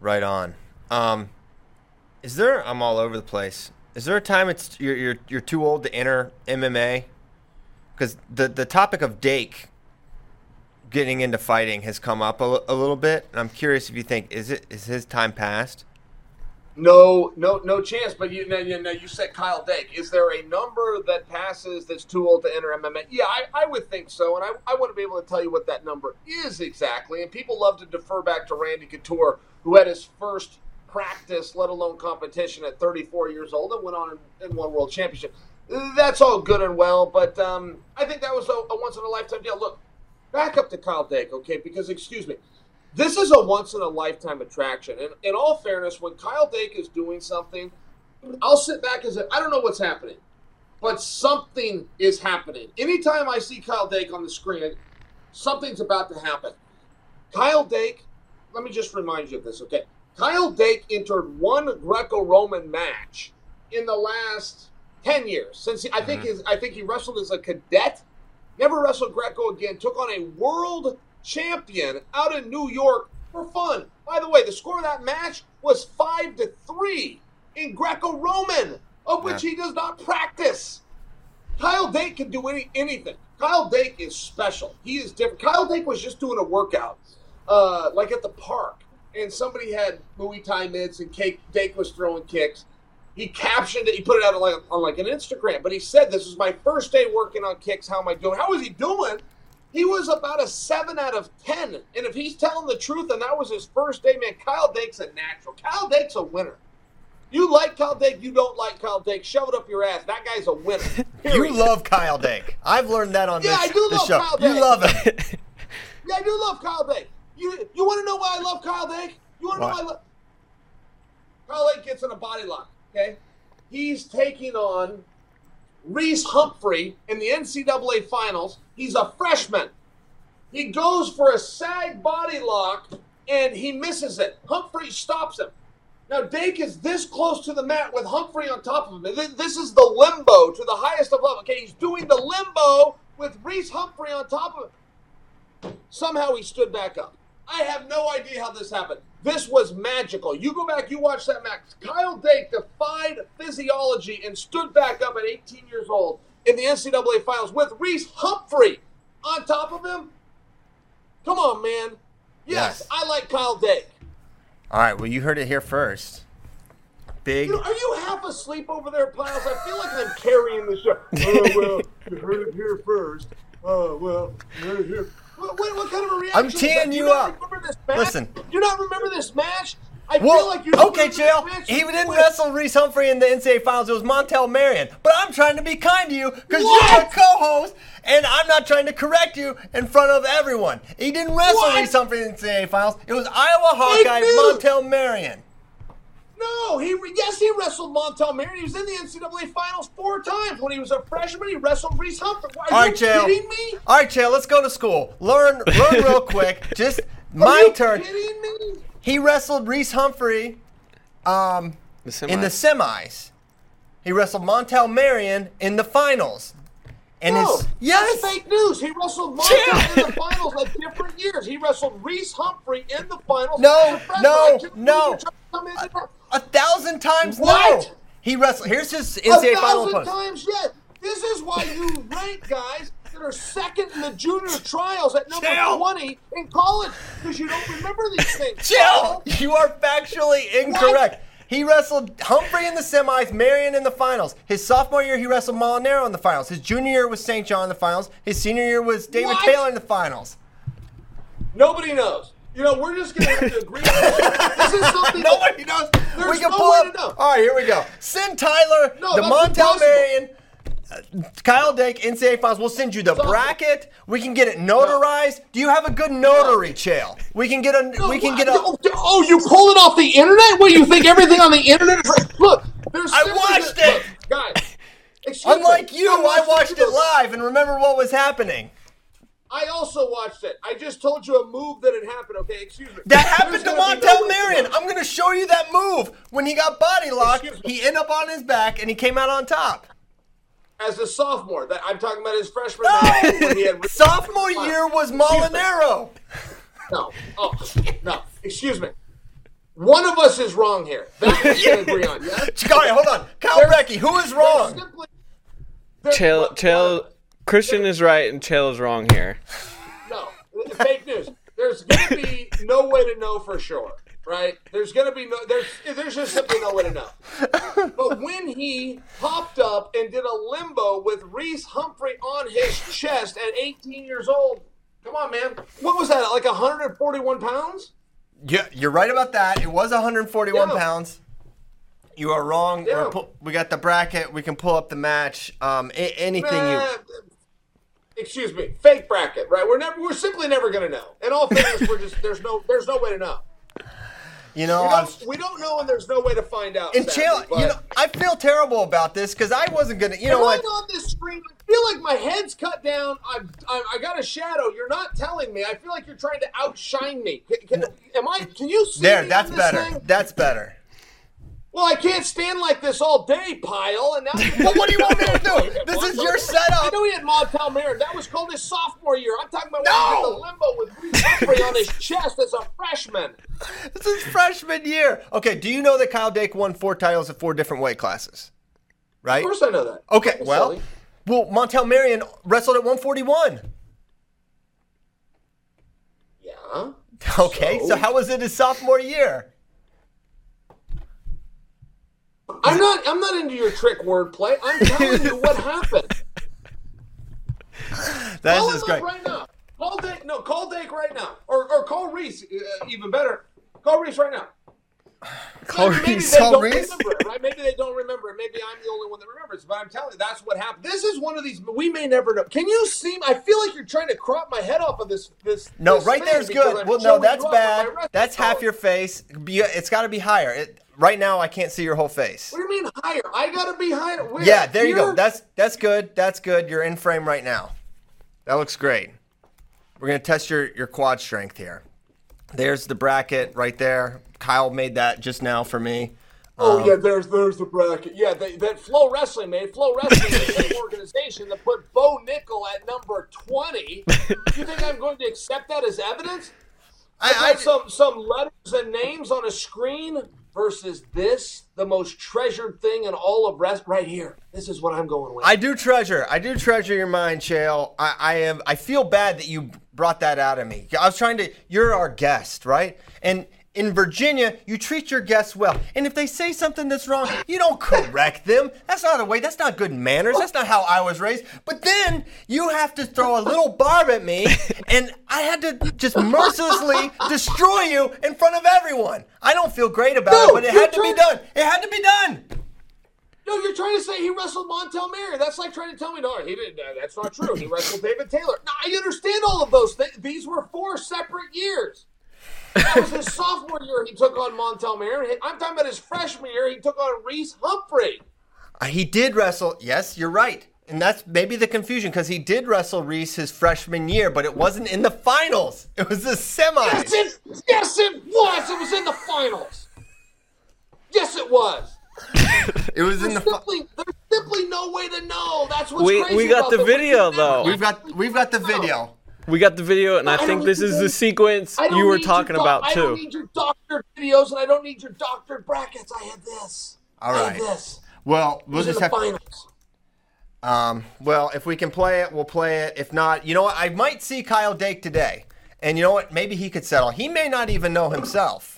S1: Right on. Um, is there? I'm all over the place. Is there a time it's you're you're, you're too old to enter MMA? Because the the topic of Dake getting into fighting has come up a, a little bit, and I'm curious if you think is it is his time past?
S2: No, no, no chance. But you, now, you, you said Kyle Dake. Is there a number that passes that's too old to enter MMA? Yeah, I, I would think so, and I, I wouldn't be able to tell you what that number is exactly. And people love to defer back to Randy Couture, who had his first practice, let alone competition, at 34 years old and went on and, and won world championship. That's all good and well, but um, I think that was a, a once in a lifetime deal. Look, back up to Kyle Dake, okay? Because excuse me, this is a once in a lifetime attraction. And in all fairness, when Kyle Dake is doing something, I'll sit back and say, I don't know what's happening, but something is happening. Anytime I see Kyle Dake on the screen, something's about to happen. Kyle Dake, let me just remind you of this, okay? Kyle Dake entered one Greco-Roman match in the last ten years. Since he, I think mm-hmm. his, I think he wrestled as a cadet, never wrestled Greco again. Took on a world champion out in New York for fun. By the way, the score of that match was five to three in Greco-Roman, of which
S1: Yeah.
S2: he does not practice. Kyle Dake can do any anything. Kyle Dake is special. He is different. Kyle Dake was just doing a workout, uh, like at the park, and somebody had Muay Thai mitts, and Cake, Dake was throwing kicks. He captioned it. He put it out on like, on like an Instagram. But he said, "This is my first day working on kicks. How am I doing? How is he doing?" He was about a seven out of ten. And if he's telling the truth, and that was his first day, man, Kyle Dake's a natural. Kyle Dake's a winner. You like Kyle Dake, you don't like Kyle Dake. Shove it up your ass. That guy's a winner.
S1: You love Kyle Dake. I've learned that on
S2: Yeah,
S1: this,
S2: I do love
S1: show.
S2: Kyle
S1: You love it.
S2: Yeah, I do love Kyle Dake. You you want to know why I love Kyle Dake? You want to know
S1: Why?
S2: why I love Kyle Dake gets in a body lock. Okay, he's taking on Reece Humphrey in the NCAA finals. He's a freshman. He goes for a sag body lock and he misses it. Humphrey stops him. Now Dake is this close to the mat with Humphrey on top of him. This is the limbo to the highest of level. Okay, he's doing the limbo with Reece Humphrey on top of him. Somehow he stood back up. I have no idea how this happened. This was magical. You go back, you watch that match. Kyle Dake defied physiology and stood back up at 18 years old in the NCAA finals with Reece Humphrey on top of him. Come on, man. Yes,
S1: Yes.
S2: I like Kyle Dake.
S1: All right. Well, you heard it here first. Big.
S2: You know, are you half asleep over there, Pyles? I feel like I'm carrying the show. Oh, well, you heard it here first. Oh, well, you heard it here. What, what, what kind of a reaction?
S1: I'm teeing you up. Listen.
S2: Do you not remember this match? I feel
S1: Well,
S2: like you're
S1: okay, Chael. He didn't wrestle Reece Humphrey in the NCAA finals. It was Montell Marion. But I'm trying to be kind to you because you're a co-host, and I'm not trying to correct you in front of everyone. He didn't wrestle
S2: What?
S1: Reece Humphrey in the NCAA finals. It was Iowa Hawkeye. Montell Marion.
S2: No, he yes he wrestled Montell Marion. He was in the NCAA finals four times when he was a freshman. He wrestled Reece Humphrey. Are
S1: All
S2: you
S1: right, Chael.
S2: kidding me?
S1: All right, Chael. Let's go to school. Learn, learn real quick. Just
S2: Are
S1: my
S2: you
S1: turn.
S2: Kidding me?
S1: He wrestled Reece Humphrey um,
S3: The
S1: in the
S3: semis.
S1: semis. He wrestled Montell Marion in the finals. And
S2: No,
S1: his yes,
S2: that's fake news. He wrestled Montell
S1: Chael.
S2: in the finals at different years. He wrestled Reece Humphrey in the finals.
S1: No,
S2: as a freshman.
S1: no,
S2: I can't
S1: no.
S2: You're trying to come in and-
S1: a thousand times
S2: What?
S1: no. He wrestled. Here's his NCAA final
S2: thousand times yet. This is why you rank guys that are second in the junior trials at number
S1: Chael.
S2: 20 in college because you don't remember these things.
S1: Chill. You are factually incorrect. He wrestled Humphrey in the semis, Marion in the finals. His sophomore year, he wrestled Molinaro in the finals. His junior year was St. John in the finals. His senior year was David
S2: What?
S1: Taylor in the finals.
S2: Nobody knows. You know, we're just gonna have to agree. this is something.
S1: Nobody knows.
S2: There's
S1: we can
S2: no
S1: pull
S2: way
S1: up.
S2: to know.
S1: All right, here we go. Send Tyler,
S2: No,
S1: the
S2: that's
S1: Montell
S2: impossible.
S1: Marion, uh, Kyle Dake, NCAA finals. We'll send you the
S2: it.
S1: bracket. We can get it notarized. Do you have a good notary, Chael? We can get a. We can get a.
S2: Oh, oh, you pull it off the internet? What you think everything on the internet is? Look, there's.
S1: I
S2: simply
S1: watched it.
S2: Look, guys. excuse
S1: Unlike
S2: me,
S1: you, I watched it live and remember what was happening.
S2: I also watched it. I just told you a move that had happened. Okay, excuse me.
S1: That happened to
S2: There's gonna be
S1: Montell
S2: no-
S1: Marion. I'm going to show you that move. When he got body locked, he ended up on his back and he came out on top.
S2: As a sophomore, that I'm talking about his freshman year when he had
S1: Sophomore year was Molinaro.
S2: No, oh no. Excuse me. One of us is wrong here. That we can agree on. Yes.
S1: All right, hold on. Kyle
S2: There's-
S1: Brecky, who is wrong?
S2: simply- there-
S3: Chael,
S2: what-
S3: Chael, Christian is right and Chael is wrong here.
S2: No, fake news. There's gonna be no way to know for sure, right? There's gonna be no. There's there's just simply no way to know. But when he popped up and did a limbo with Reece Humphrey on his chest at 18 years old, come on, man. What was that? Like 141 pounds?
S1: Yeah, you're right about that. It was 141
S2: Yeah.
S1: pounds. You are wrong.
S2: Yeah.
S1: We're pu- we got the bracket. We can pull up the match. Um, a- anything you.
S2: Excuse me, fake bracket, right? We're never, we're simply never gonna know. In all fairness, we're just there's no there's no way to know.
S1: You know,
S2: We don't, we don't know, and there's no way to find out.
S1: and Chael, you know, I feel terrible about this because I wasn't gonna. You know
S2: I
S1: what?
S2: on this screen? I feel like my head's cut down. I'm, I'm, I got a shadow. You're not telling me. I feel like you're trying to outshine me. Can, can, am I? Can you see
S1: There, that's better.
S2: thing?
S1: That's better.
S2: Well, I can't stand like this all day, Pyle. And now.
S1: Well, what do you want me to do? This is your
S2: I
S1: setup.
S2: know he had Montell Marion. That was called his sophomore year. I'm talking about
S1: No!
S2: when he did the limbo with Humphrey on his chest as a freshman.
S1: This is freshman year. Okay, do you know that Kyle Dake won four titles at four different weight classes? Right?
S2: Of course, I know that.
S1: Okay,
S2: Don't
S1: well,
S2: silly.
S1: well, Montell Marion wrestled at 141.
S2: yeah.
S1: Okay, so,
S2: So?
S1: how was it his sophomore year?
S2: I'm not. I'm not into your trick wordplay. I'm telling you what happened.
S1: That
S2: Call him
S1: great.
S2: up right now. Call Dake. No, call Dake right now, or or call Reece. Uh, even better. Call Reece right now. Maybe they don't remember it, right? Maybe they don't remember it. Maybe I'm the only one that remembers. But I'm telling you, that's what happened. This is one of these. We may never know. Can you see? I feel like you're trying to crop my head off of this. This.
S1: No,
S2: this
S1: right there's good.
S2: I'm
S1: Well, no, that's
S2: you up on my
S1: bad. That's half your face. It's got to be higher. It, right now, I can't see your whole face.
S2: What do you mean higher? I gotta be higher. Where?
S1: Yeah, there you go. That's that's good. That's good. You're in frame right now. That looks great. We're gonna test your your quad strength here. There's the bracket right there. Kyle made that just now for me.
S2: Oh
S1: Um,
S2: yeah, there's there's the bracket. Yeah, they, that FloWrestling made. FloWrestling is an organization that put Bo Nickal at number twenty. You think I'm going to accept that as evidence? I,
S1: I,
S2: some some letters and names on a screen versus this, the most treasured thing in all of rest. Right here, this is what I'm going with.
S1: I do treasure. I do treasure your mind, Chael. I, I am. I feel bad that you brought that out of me. I was trying to. You're our guest, right? And in Virginia, you treat your guests well. And if they say something that's wrong, you don't correct them. That's not a way. That's not good manners. That's not how I was raised. But then you have to throw a little barb at me, and I had to just mercilessly destroy you in front of everyone. I don't feel great about it, but it had to be done. It had to be done.
S2: No, you're trying to say he wrestled Montell Mayer. That's like trying to tell me no, he didn't. Uh, that's not true. He wrestled David Taylor. No, I understand all of those things. These were four separate years. That was his sophomore year. He took on Montell Mayer. I'm talking about his freshman year. He took on Reece Humphrey.
S1: Uh, He did wrestle. Yes, you're right. And that's maybe the confusion because he did wrestle Reece his freshman year, but it wasn't in the finals. It was the
S2: Yes,
S1: semis.
S2: it, yes, it was. It was in the finals. Yes, it was.
S1: It was in the. Fi-
S2: simply, there's simply no way to know. That's what's
S3: We-
S2: crazy
S3: we got
S2: about
S3: the video,
S2: We
S3: though.
S1: we've got we've got the video.
S3: We got the video, and I
S2: I
S3: think this is
S2: to-
S3: the sequence you were talking
S2: your doc-
S3: about
S2: I don't
S3: too.
S2: need your doctored videos, and I don't need your doctored brackets. I had this.
S1: All
S2: I
S1: right.
S2: had this.
S1: Well, we'll
S2: was in
S1: just
S2: the
S1: have.
S2: finals.
S1: Um, well, if we can play it, we'll play it. If not, you know what? I might see Kyle Dake today, and you know what? Maybe he could settle. He may not even know himself.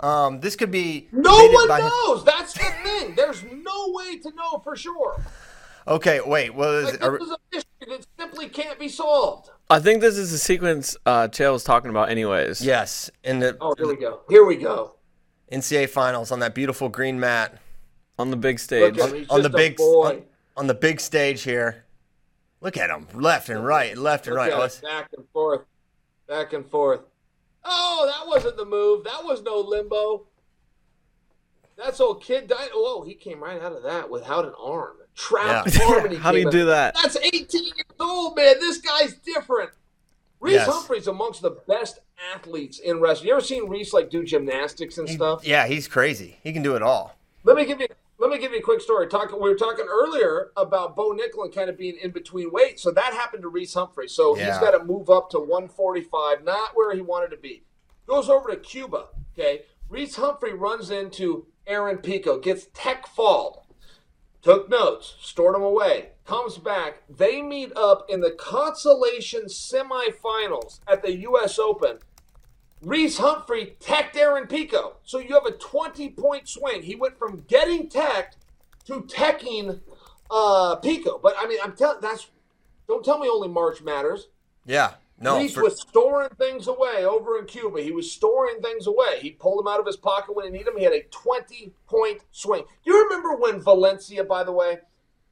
S1: Um, this could be.
S2: No one
S1: by him.
S2: knows. That's the thing. There's no way to know for sure.
S1: Okay, wait. Well, is,
S2: Like,
S1: are,
S2: this is official. that simply can't be solved.
S3: I think this is the sequence uh, Chael was talking about, anyways.
S1: Yes, in the
S2: Oh, here we go. Here we go.
S1: NCAA finals on that beautiful green mat
S3: On the big stage.
S2: Look at him. He's
S1: on the big
S2: boy.
S1: on, on the big stage here. Look at him, left and right, left and
S2: Look
S1: right.
S2: at it, back and forth, back and forth. Oh, that wasn't the move. That was no limbo. That's old kid. died. Whoa, he came right out of that without an arm. Trapped
S1: Yeah.
S2: arm.
S3: How do you
S2: out-
S3: do that?
S2: That's 18 years old, man. This guy's different. Reece
S1: Yes.
S2: Humphrey's amongst the best athletes in wrestling. You ever seen Reece like do gymnastics and stuff?
S1: yeah, he's crazy. He can do it all.
S2: Let me give you let me give you a quick story. Talk, we were talking earlier about Bo Nickal kind of being in between weight. So that happened to Reece Humphrey. So he's got to move up to 145, not where he wanted to be. Goes over to Cuba. Okay. Reece Humphrey runs into Aaron Pico, gets tech fault. Took notes, stored them away, comes back. They meet up in the consolation semifinals at the U.S. Open. Reece Humphrey teched Aaron Pico. So you have a 20 point swing. He went from getting teched to teching uh, Pico. But I mean, I'm telling that's don't tell me only March matters.
S1: Yeah, no,
S2: Reece
S1: for-
S2: was storing things away over in Cuba. He was storing things away. He pulled them out of his pocket when he needed them. He had a 20 point swing. Do you remember when Valencia, by the way,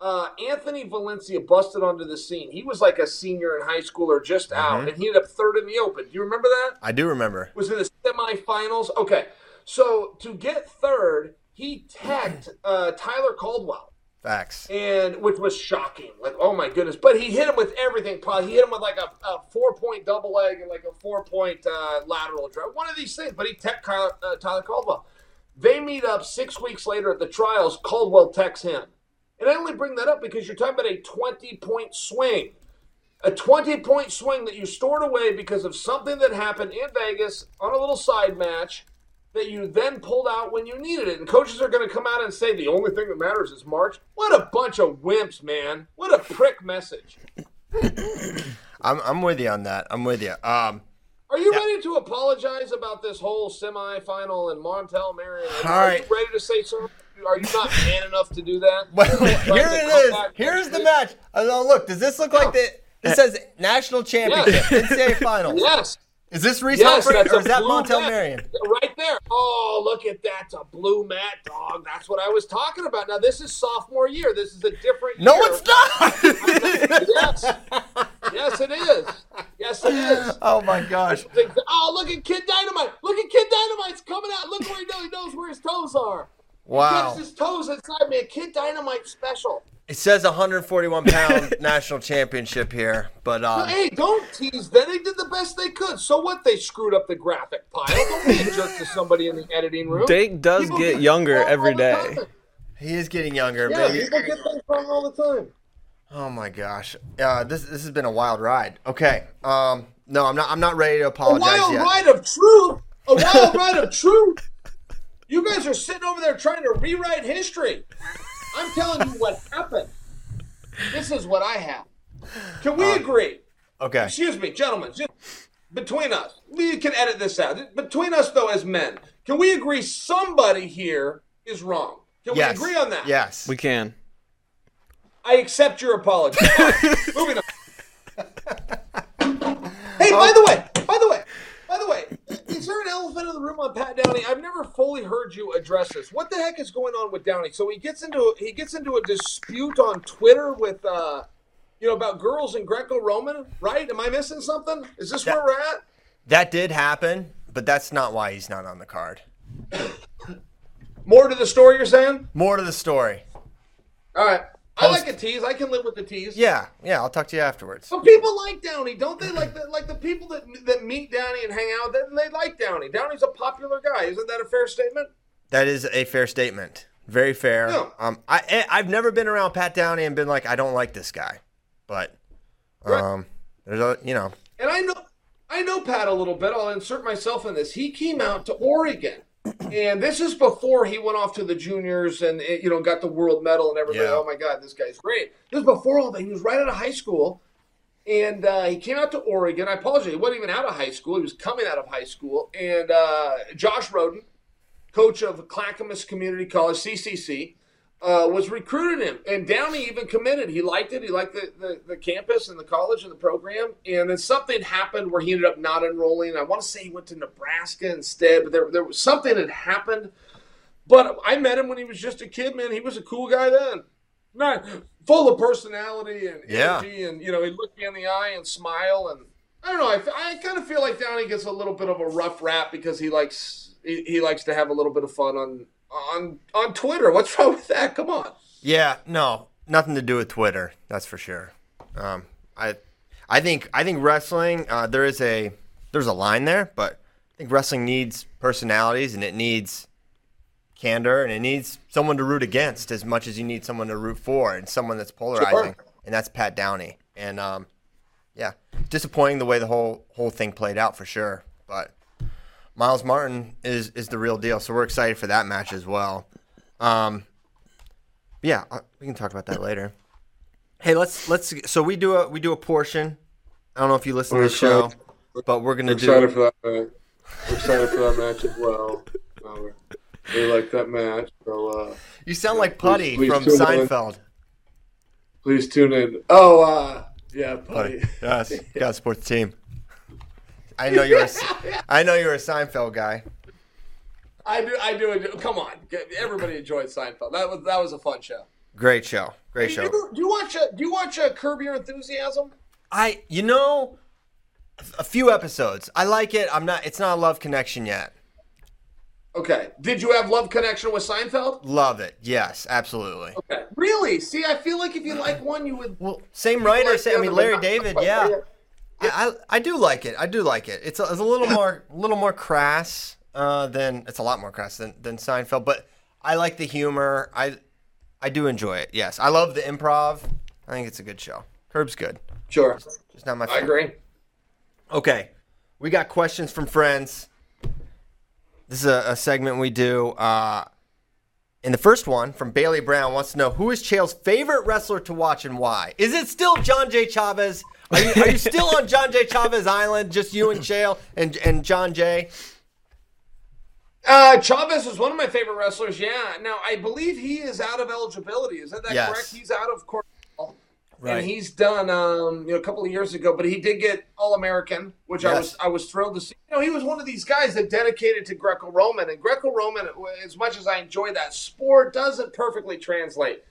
S2: uh, Anthony Valencia busted onto the scene? He was like a senior in high school or just out, and he ended up third in the Open. Do you remember that?
S1: I do remember.
S2: was in the semifinals. Okay, so to get third, he teched uh, Tyler Caldwell,
S1: Facts.
S2: and which was shocking. Like, oh my goodness! But he hit him with everything. Probably he hit him with like a, a four point double leg and like a four point uh, lateral drive. One of these things. But he teched Tyler, uh, Tyler Caldwell. They meet up six weeks later at the trials. Caldwell techs him, and I only bring that up because you're talking about a twenty point swing a 20 point swing that you stored away because of something that happened in Vegas on a little side match that you then pulled out when you needed it. And coaches are going to come out and say the only thing that matters is March. What a bunch of wimps, man. What a prick message.
S1: I'm I'm with you on that. I'm with you. Um,
S2: Are you ready to apologize about this whole semifinal and Montell Marion? Are
S1: right.
S2: you ready to say something? Are you not man enough to do that?
S1: well, here it is. Here's the match. Oh, look, does this look like the? This says national championship, NCAA finals.
S2: Yes.
S1: Is this Reece
S2: Yes,
S1: Humphrey or is that Montell
S2: mat.
S1: Marion?
S2: Right there. Oh, look at that. It's a blue mat, dog. That's what I was talking about. Now, this is sophomore year. This is a different
S1: No,
S2: year.
S1: it's not.
S2: yes. Yes, it is. Yes, it is.
S1: oh my gosh.
S2: Oh, look at Kid Dynamite. Look at Kid Dynamite's coming out. Look where he knows. He knows where his toes are.
S1: Wow.
S2: Gets his toes inside me. A Kid Dynamite special.
S1: It says 141 pound national championship here, but um,
S2: Hey, don't tease them. They did the best they could. So what? They screwed up the graphic Pyle. Don't be a jerk to somebody in the editing room.
S3: Dake does
S2: People
S3: get
S2: things
S3: younger
S2: wrong
S3: every
S2: all the
S3: day.
S2: time.
S1: he is getting younger,
S2: Yeah,
S1: baby.
S2: people get things wrong all the time.
S1: Oh my gosh. Uh, this this has been a wild ride. Okay. Um, no, I'm not. I'm not ready to apologize.
S2: A wild
S1: yet.
S2: ride of truth. A wild ride of truth. You guys are sitting over there trying to rewrite history. I'm telling you what happened. This is what I have. Can we uh, agree?
S1: Okay.
S2: Excuse me, gentlemen. Just between us, we can edit this out. Between us, though, as men, can we agree somebody here is wrong? Can
S1: Yes.
S2: we agree on that?
S1: Yes.
S3: We can.
S2: I accept your apology. All right, moving on. hey, by the way, by the way, by the way, is there an elephant in the room on Pat Downey? I've never fully heard you address this. What the heck is going on with Downey? So he gets into he gets into a dispute on Twitter with uh, you know about girls in Greco-Roman, right? Am I missing something? Is this where we're at?
S1: that did happen, but that's not why he's not on the card.
S2: More to the story, you're saying?
S1: More to the story.
S2: All right. I like a tease. I can live with the tease.
S1: Yeah. Yeah. I'll talk to you afterwards.
S2: But people like Downey, don't they? Like the like the people that that meet Downey and hang out, then they like Downey. Downey's a popular guy. Isn't that a fair statement?
S1: That is a fair statement. Very fair.
S2: Yeah.
S1: Um, I I- I've never been around Pat Downey and been like, I don't like this guy, but
S2: Right.
S1: um, there's a you know,
S2: And I know I know Pat a little bit. I'll insert myself in this. He came out to Oregon. And this is before he went off to the juniors and you know got the world medal and everybody.
S1: Yeah.
S2: Oh my God, this guy's great. This is before all that. He was right out of high school, and uh, he came out to Oregon. I apologize, he wasn't even out of high school. He was coming out of high school. And uh, Josh Rhoden, coach of Clackamas Community College (CCC), uh, was recruiting him, and Downey even committed. He liked it. He liked the, the, the campus and the college and the program. And then something happened where he ended up not enrolling. I want to say he went to Nebraska instead, but there, there was something that happened. But I met him when he was just a kid, man. He was a cool guy then. Not full of personality and
S1: Yeah.
S2: energy, and you know, he'd look you in the eye and smile. And I don't know. I, I kind of feel like Downey gets a little bit of a rough rap because he likes he, he likes to have a little bit of fun on on on Twitter. What's wrong with that? Come on.
S1: Yeah, no, nothing to do with Twitter. That's for sure. Um, I, I think I think wrestling. Uh, there is a there's a line there, but I think wrestling needs personalities and it needs candor and it needs someone to root against as much as you need someone to root for and someone that's polarizing. And that's Pat Downey. And um, yeah, disappointing the way the whole whole thing played out for sure. But Myles Martin is is the real deal, so we're excited for that match as well. Um, yeah, uh, we can talk about that later. Hey, let's let's. So we do a we do a portion. I don't know if you listen to the show, but we're gonna
S2: We're excited for that match. We're excited for that match as well. Uh, we like that match. So uh,
S1: You sound like Putty
S2: please
S1: from
S2: tune in.
S1: Seinfeld.
S2: please tune in. Oh, uh, yeah,
S1: Putty,
S2: buddy.
S1: yes, gotta support the team. I know you're. A, I know you're a Seinfeld guy.
S2: I do. I do. enjoy- Come on, everybody enjoyed Seinfeld. That was that was a fun show.
S1: Great show. Great
S2: Do
S1: show.
S2: you, do you watch? Uh, do you watch uh, Curb Your Enthusiasm?
S1: I, you know, a few episodes. I like it. I'm not. It's not a love connection yet.
S2: Okay. Did you have love connection with Seinfeld?
S1: Love it. Yes, absolutely.
S2: Okay. Really? See, I feel like if you like one, you would.
S1: Well, same writer.
S2: like
S1: Say, I mean, Larry David. Yeah.
S2: Yeah.
S1: I, I I do like it. I do like it. It's a, it's a little more a little more crass uh, than it's a lot more crass than, than Seinfeld, but I like the humor. I I do enjoy it. Yes, I love the improv. I think it's a good show. Curb's good.
S2: Sure.
S1: Just not my. Favorite.
S2: I agree.
S1: Okay, we got questions from friends. This is a, a segment we do. Uh, and the first one from Bailey Brown wants to know who is Chael's favorite wrestler to watch and why. Is it still Jon Jay Chavez? Are you, are you still on Jon Jay Chavez Island? Just you and Chael and and John J.
S2: Uh, Chavez is one of my favorite wrestlers. Yeah. Now I believe he is out of eligibility. Is that, that
S1: Yes.
S2: correct? He's out of court.
S1: Right.
S2: And he's done um, you know a couple of years ago, but he did get All American, which I was I was thrilled to see. You know, he was one of these guys that dedicated to Greco-Roman, and Greco-Roman, as much as I enjoy that sport, doesn't perfectly translate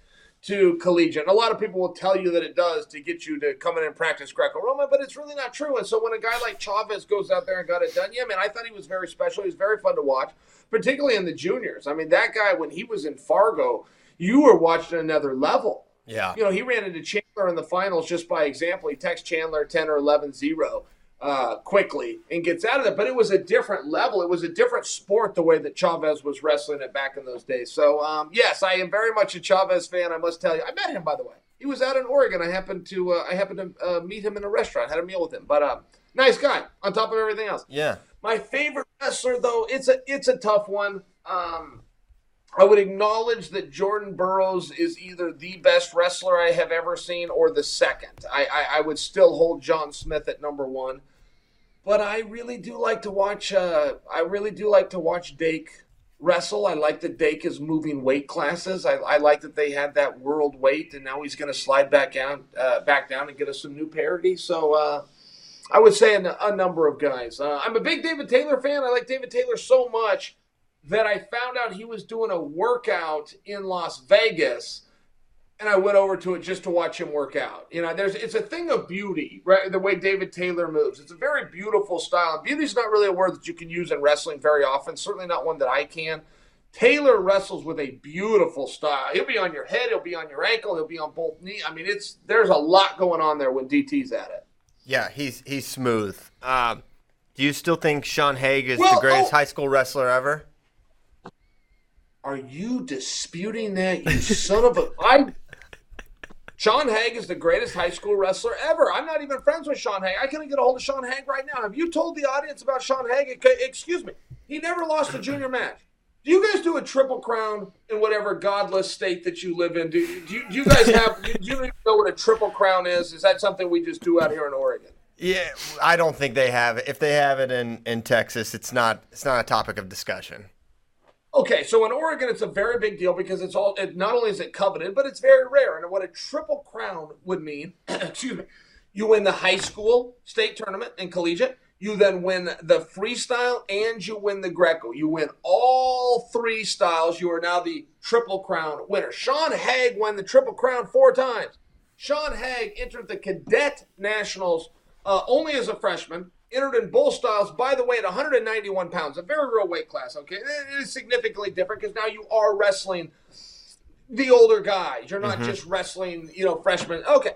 S2: to collegiate. And a lot of people will tell you that it does to get you to come in and practice Greco-Roman, but it's really not true. And so when a guy like Chavez goes out there and got it done, yeah, man, I thought he was very special. He was very fun to watch, particularly in the juniors. I mean, that guy when he was in Fargo, you were watching another level
S1: Yeah.
S2: you know, he ran into Chandler in the finals just by example. He texts Chandler 10 or 11 0 uh, quickly and gets out of it. But it was a different level. It was a different sport the way that Chavez was wrestling it back in those days. So, um, yes, I am very much a Chavez fan. I must tell you. I met him, by the way. He was out in Oregon. I happened to uh, I happened to uh, meet him in a restaurant. Had a meal with him. But um, nice guy. On top of everything else.
S1: Yeah.
S2: My favorite wrestler, though, it's a it's a tough one. Um, I would acknowledge that Jordan Burroughs is either the best wrestler I have ever seen or the second. I, I, I would still hold John Smith at number one, but I really do like to watch. Uh, I really do like to watch Dake wrestle. I like that Dake is moving weight classes. I, I like that they had that world weight, and now he's going to slide back down, uh, back down, and get us some new parity. So. Uh, I would say a, a number of guys. Uh, I'm a big David Taylor fan. I like David Taylor so much that I found out he was doing a workout in Las Vegas, and I went over to it just to watch him work out. You know, there's it's a thing of beauty, right? The way David Taylor moves, it's a very beautiful style. Beauty's not really a word that you can use in wrestling very often. Certainly not one that I can. Taylor wrestles with a beautiful style. He'll be on your head, he'll be on your ankle, he'll be on both knees. I mean, it's there's a lot going on there when DT's at it.
S1: Yeah. He's he's smooth. Um, do you still think Sean Haig is
S2: Well,
S1: the greatest
S2: oh-
S1: high school wrestler ever?
S2: Are you disputing that, you son of a? I'm Sean Haig is the greatest high school wrestler ever. I'm not even friends with Sean Haig. I couldn't get a hold of Sean Haig right now. Have you told the audience about Sean Haig? Excuse me. He never lost a junior match. Do you guys do a triple crown in whatever godless state that you live in? Do, do, you, do you guys have? Do you even know what a triple crown is? Is that something we just do out here in Oregon?
S1: Yeah, I don't think they have it. If they have it in, in Texas, it's not it's not a topic of discussion.
S2: Okay, so in Oregon, it's a very big deal because it's all. It, not only is it coveted, but it's very rare. And what a triple crown would mean, excuse me, you win the high school state tournament and collegiate. You then win the freestyle and you win the Greco. You win all three styles. You are now the triple crown winner. Sean Haig won the triple crown four times. Sean Haig entered the cadet nationals uh, only as a freshman entered in bull styles, by the way, at 191 pounds, a very real weight class, okay? It is significantly different because now you are wrestling the older guys. You're not mm-hmm. just wrestling, you know, freshmen. Okay.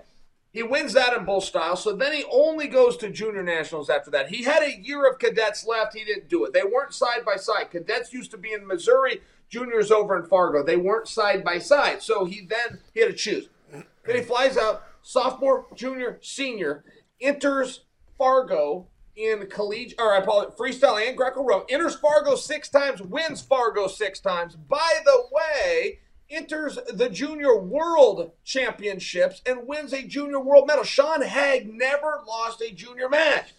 S2: He wins that in bull style, so then he only goes to junior nationals after that. He had a year of cadets left. He didn't do it. They weren't side by side. Cadets used to be in Missouri, juniors over in Fargo. They weren't side by side. So he then he had to choose. Then he flies out, sophomore, junior, senior, enters Fargo in collegiate, or I call it freestyle and Greco-Roman. Enters Fargo six times, wins Fargo six times. By the way, enters the Junior World Championships and wins a Junior World medal. Sean Haig never lost a junior match.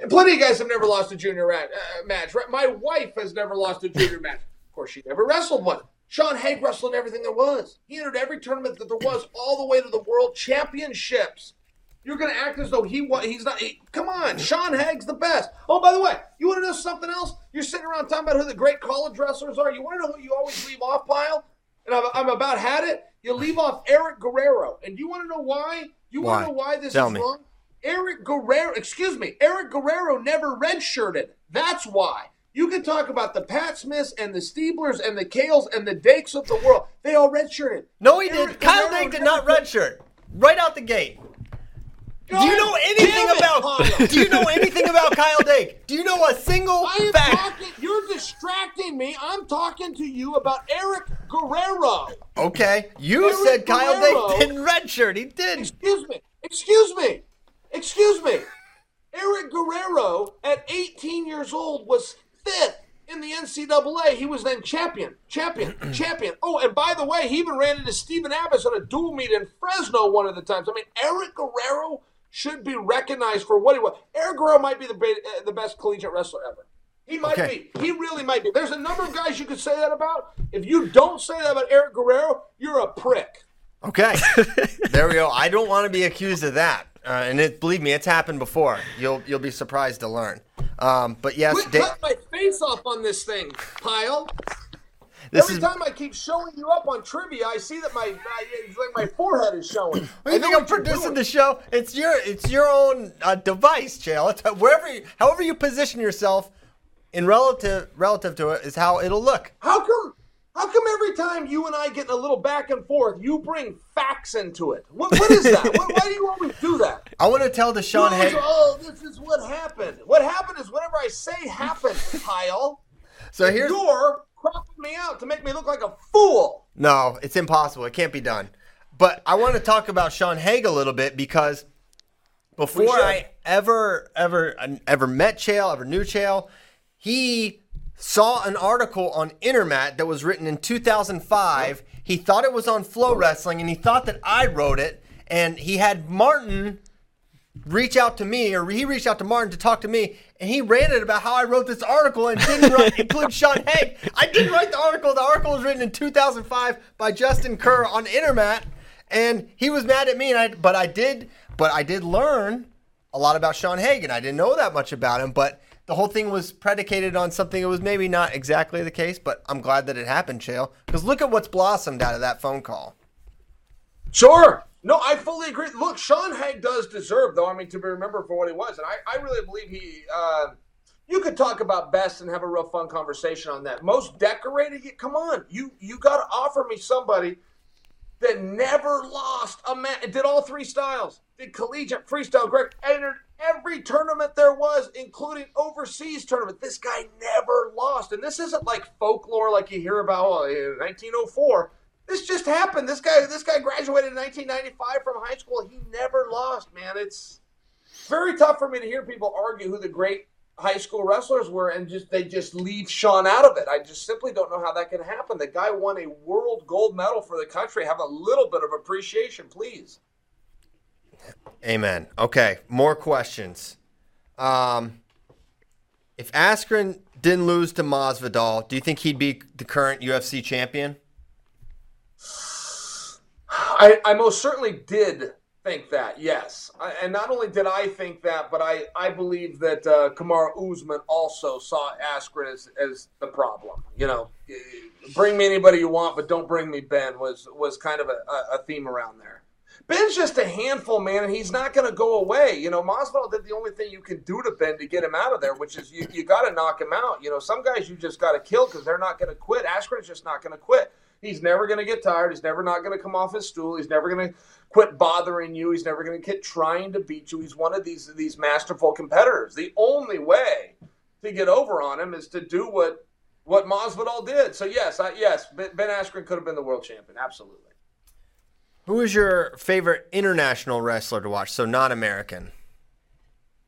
S2: And plenty of guys have never lost a junior uh, match. My wife has never lost a junior match. Of course, she never wrestled one. Sean Haig wrestled everything there was. He entered every tournament that there was, all the way to the World Championships. You're going to act as though he he's not. He, come on, Sean Haig's the best. Oh, by the way, you want to know something else? You're sitting around talking about who the great college wrestlers are. You want to know who you always leave off, Pyle? And I'm, I'm about had it. You leave off Eric Guerrero, and you want to know why? You want to know why this
S1: Tell
S2: is
S1: me.
S2: wrong? Eric Guerrero, excuse me, Eric Guerrero never redshirted. That's why. You can talk about the Pat Smiths and the Stiebers and the Caels and the Dakes of the world. They all redshirted.
S1: No, he Eric did. Kyle Dake did not redshirt. Right out the gate. Do you know anything about? Kyle. do you know anything about Kyle Dake? Do you know a single
S2: I am
S1: fact?
S2: Talking, you're distracting me. I'm talking to you about Eric Guerrero.
S1: Okay, you Eric said Kyle Guerrero, Dake didn't redshirt. He did.
S2: Excuse me. Excuse me. Excuse me. Eric Guerrero, at 18 years old, was fifth in the NCAA. He was then champion, champion, champion. Oh, and by the way, he even ran into Stephen Abas on a dual meet in Fresno one of the times. I mean, Eric Guerrero should be recognized for what he was. Eric Guerrero might be the, uh, the best collegiate wrestler ever. He might okay. be. He really might be. There's a number of guys you could say that about. If you don't say that about Eric Guerrero, you're a prick.
S1: Okay. there we go. I don't want to be accused of that. Uh, and it, believe me, it's happened before. You'll you'll be surprised to learn. Um, but yes,
S2: Quit cut my face off on this thing, Pyle. This Every is... time I keep showing you up on trivia, I see that my, my like my forehead is showing.
S1: What you think I'm producing the show? It's your it's your own uh, device, Chael. It's wherever, you, however you position yourself in relative relative to it is how it'll look.
S2: How come? How come every time you and I get in a little back and forth, you bring facts into it? What, what is that? why, why, do you always do that?
S1: I want to tell the Sean.
S2: Oh, this is what happened. What happened is whatever I say happened, Kyle.
S1: So here's
S2: you're cropping me out to make me look like a fool.
S1: No, it's impossible. It can't be done. But I want to talk about Sean Haig a little bit because before I ever, ever, ever met Chael, ever knew Chael, he saw an article on Intermat that was written in 2005. He thought it was on FloWrestling, and he thought that I wrote it. And he had Martin reach out to me, or he reached out to Martin to talk to me, and he ranted about how I wrote this article and didn't write, include Sean Haig. I didn't write the article. The article was written in 2005 by Justin Kerr on Intermat, and he was mad at me. And I, but I did, but I did learn a lot about Sean Haig, and I didn't know that much about him. But the whole thing was predicated on something that was maybe not exactly the case. But I'm glad that it happened, Chael, because look at what's blossomed out of that phone call.
S2: Sure. No, I fully agree. Look, Sean Haig does deserve, though. I mean, to be remembered for what he was, and I, I really believe he. Uh, you could talk about best and have a real fun conversation on that. Most decorated, come on, you you got to offer me somebody that never lost a match. Did all three styles. Did collegiate, freestyle, Greg entered every tournament there was, including overseas tournament. This guy never lost, and this isn't like folklore like you hear about oh, in 1904. This just happened. This guy, this guy graduated in 1995 from high school. He never lost, man. It's very tough for me to hear people argue who the great high school wrestlers were and just they just leave Sean out of it. I just simply don't know how that can happen. The guy won a world gold medal for the country. Have a little bit of appreciation, please.
S1: Amen. Okay, more questions. Um, if Askren didn't lose to Masvidal, do you think he'd be the current UFC champion?
S2: I, I most certainly did think that, yes. I, and not only did I think that, but I, I believe that uh, Kamaru Usman also saw Askren as, as the problem. You know, bring me anybody you want, but don't bring me Ben was was kind of a, a theme around there. Ben's just a handful, man, and he's not going to go away. You know, Masvidal did the only thing you can do to Ben to get him out of there, which is you, you got to knock him out. You know, some guys you just got to kill because they're not going to quit. Askren's just not going to quit. He's never going to get tired. He's never not going to come off his stool. He's never going to quit bothering you. He's never going to quit trying to beat you. He's one of these these masterful competitors. The only way to get over on him is to do what what Masvidal did. So yes, I, yes, Ben Askren could have been the world champion. Absolutely.
S1: Who is your favorite international wrestler to watch? So not American.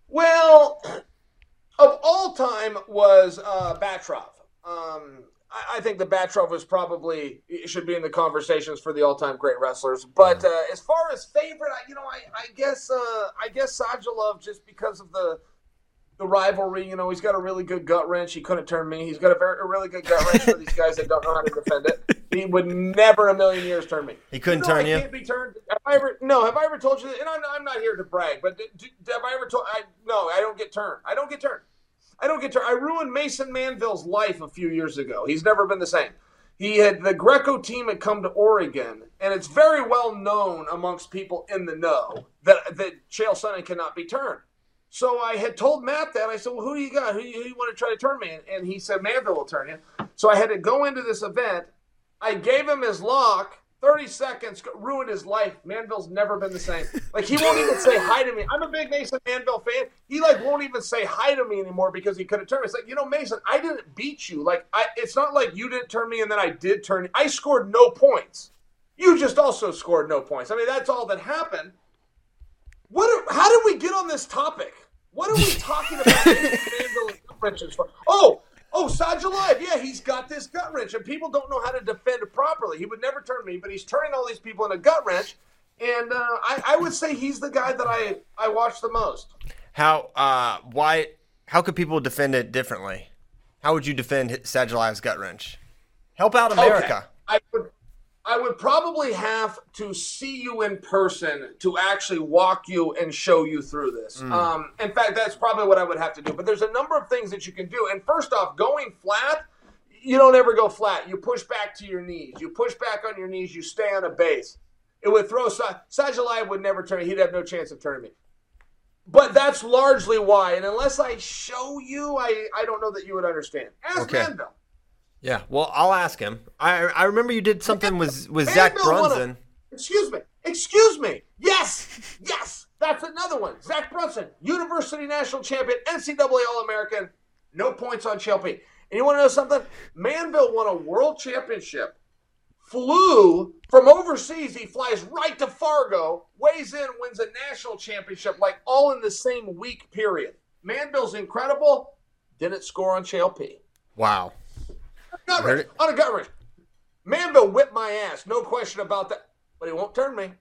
S2: Well, of all time was uh, Batrov. Um, I, I, think the Batrov was probably should be in the conversations for the all-time great wrestlers. But uh, as far as favorite, I, you know, I, I guess uh, I guess Sadulayev just because of the the rivalry. You know, he's got a really good gut wrench. He couldn't turn me. He's got a very a really good gut wrench for these guys that don't know how to defend it. He would never a million years turn me.
S1: He couldn't
S2: you know,
S1: turn
S2: I
S1: you.
S2: Can't be turned. Have I ever? No. Have I ever told you that? And I'm, I'm not here to brag, but did, have I ever told? I no. I don't get turned. I don't get turned. I don't get turned. I ruined Mason Manville's life a few years ago. He's never been the same. He had the Greco team had come to Oregon, and it's very well known amongst people in the know that that Chael Sonnen cannot be turned. So I had told Matt that. I said, Well, who do you got? Who, who do you want to try to turn me? And, and he said, Manville will turn you. So I had to go into this event. I gave him his lock. 30 seconds ruined his life. Manville's never been the same. Like he won't even say hi to me. I'm a big Mason Manville fan. He like won't even say hi to me anymore because he could have turned me. It's like, you know, Mason, I didn't beat you. Like I it's not like you didn't turn me and then I did turn you. I scored no points. You just also scored no points. I mean, that's all that happened. What? Are, how did we get on this topic? What are we talking about? for? Oh, oh, Sadulayev. Yeah, he's got this gut wrench, and people don't know how to defend it properly. He would never turn me, but he's turning all these people in a gut wrench. And uh, I, I, would say he's the guy that I I watch the most.
S1: How? Uh, why? How could people defend it differently? How would you defend Sadulayev's gut wrench? Help out America.
S2: Okay. I would I would probably have to see you in person to actually walk you and show you through this. Mm. Um, in fact, that's probably what I would have to do. But there's a number of things that you can do. And first off, going flat, you don't ever go flat. You push back to your knees. You push back on your knees. You stay on a base. It would throw Sadulayev would never turn. He'd have no chance of turning me. But that's largely why. And unless I show you, I, I don't know that you would understand. Ask okay. Manville.
S1: Yeah, well, I'll ask him. I I remember you did something with with Zach Brunson. Wanna,
S2: excuse me, excuse me. Yes, yes, that's another one. Zach Brunson, University National Champion, NCAA All American, no points on Chael And you want to know something? Manville won a world championship. Flew from overseas. He flies right to Fargo, weighs in, wins a national championship, like all in the same week period. Manville's incredible. Didn't score on Chael P.
S1: Wow
S2: gut wrench, on a gut wrench. Manville whipped my ass, no question about that. But he won't turn me.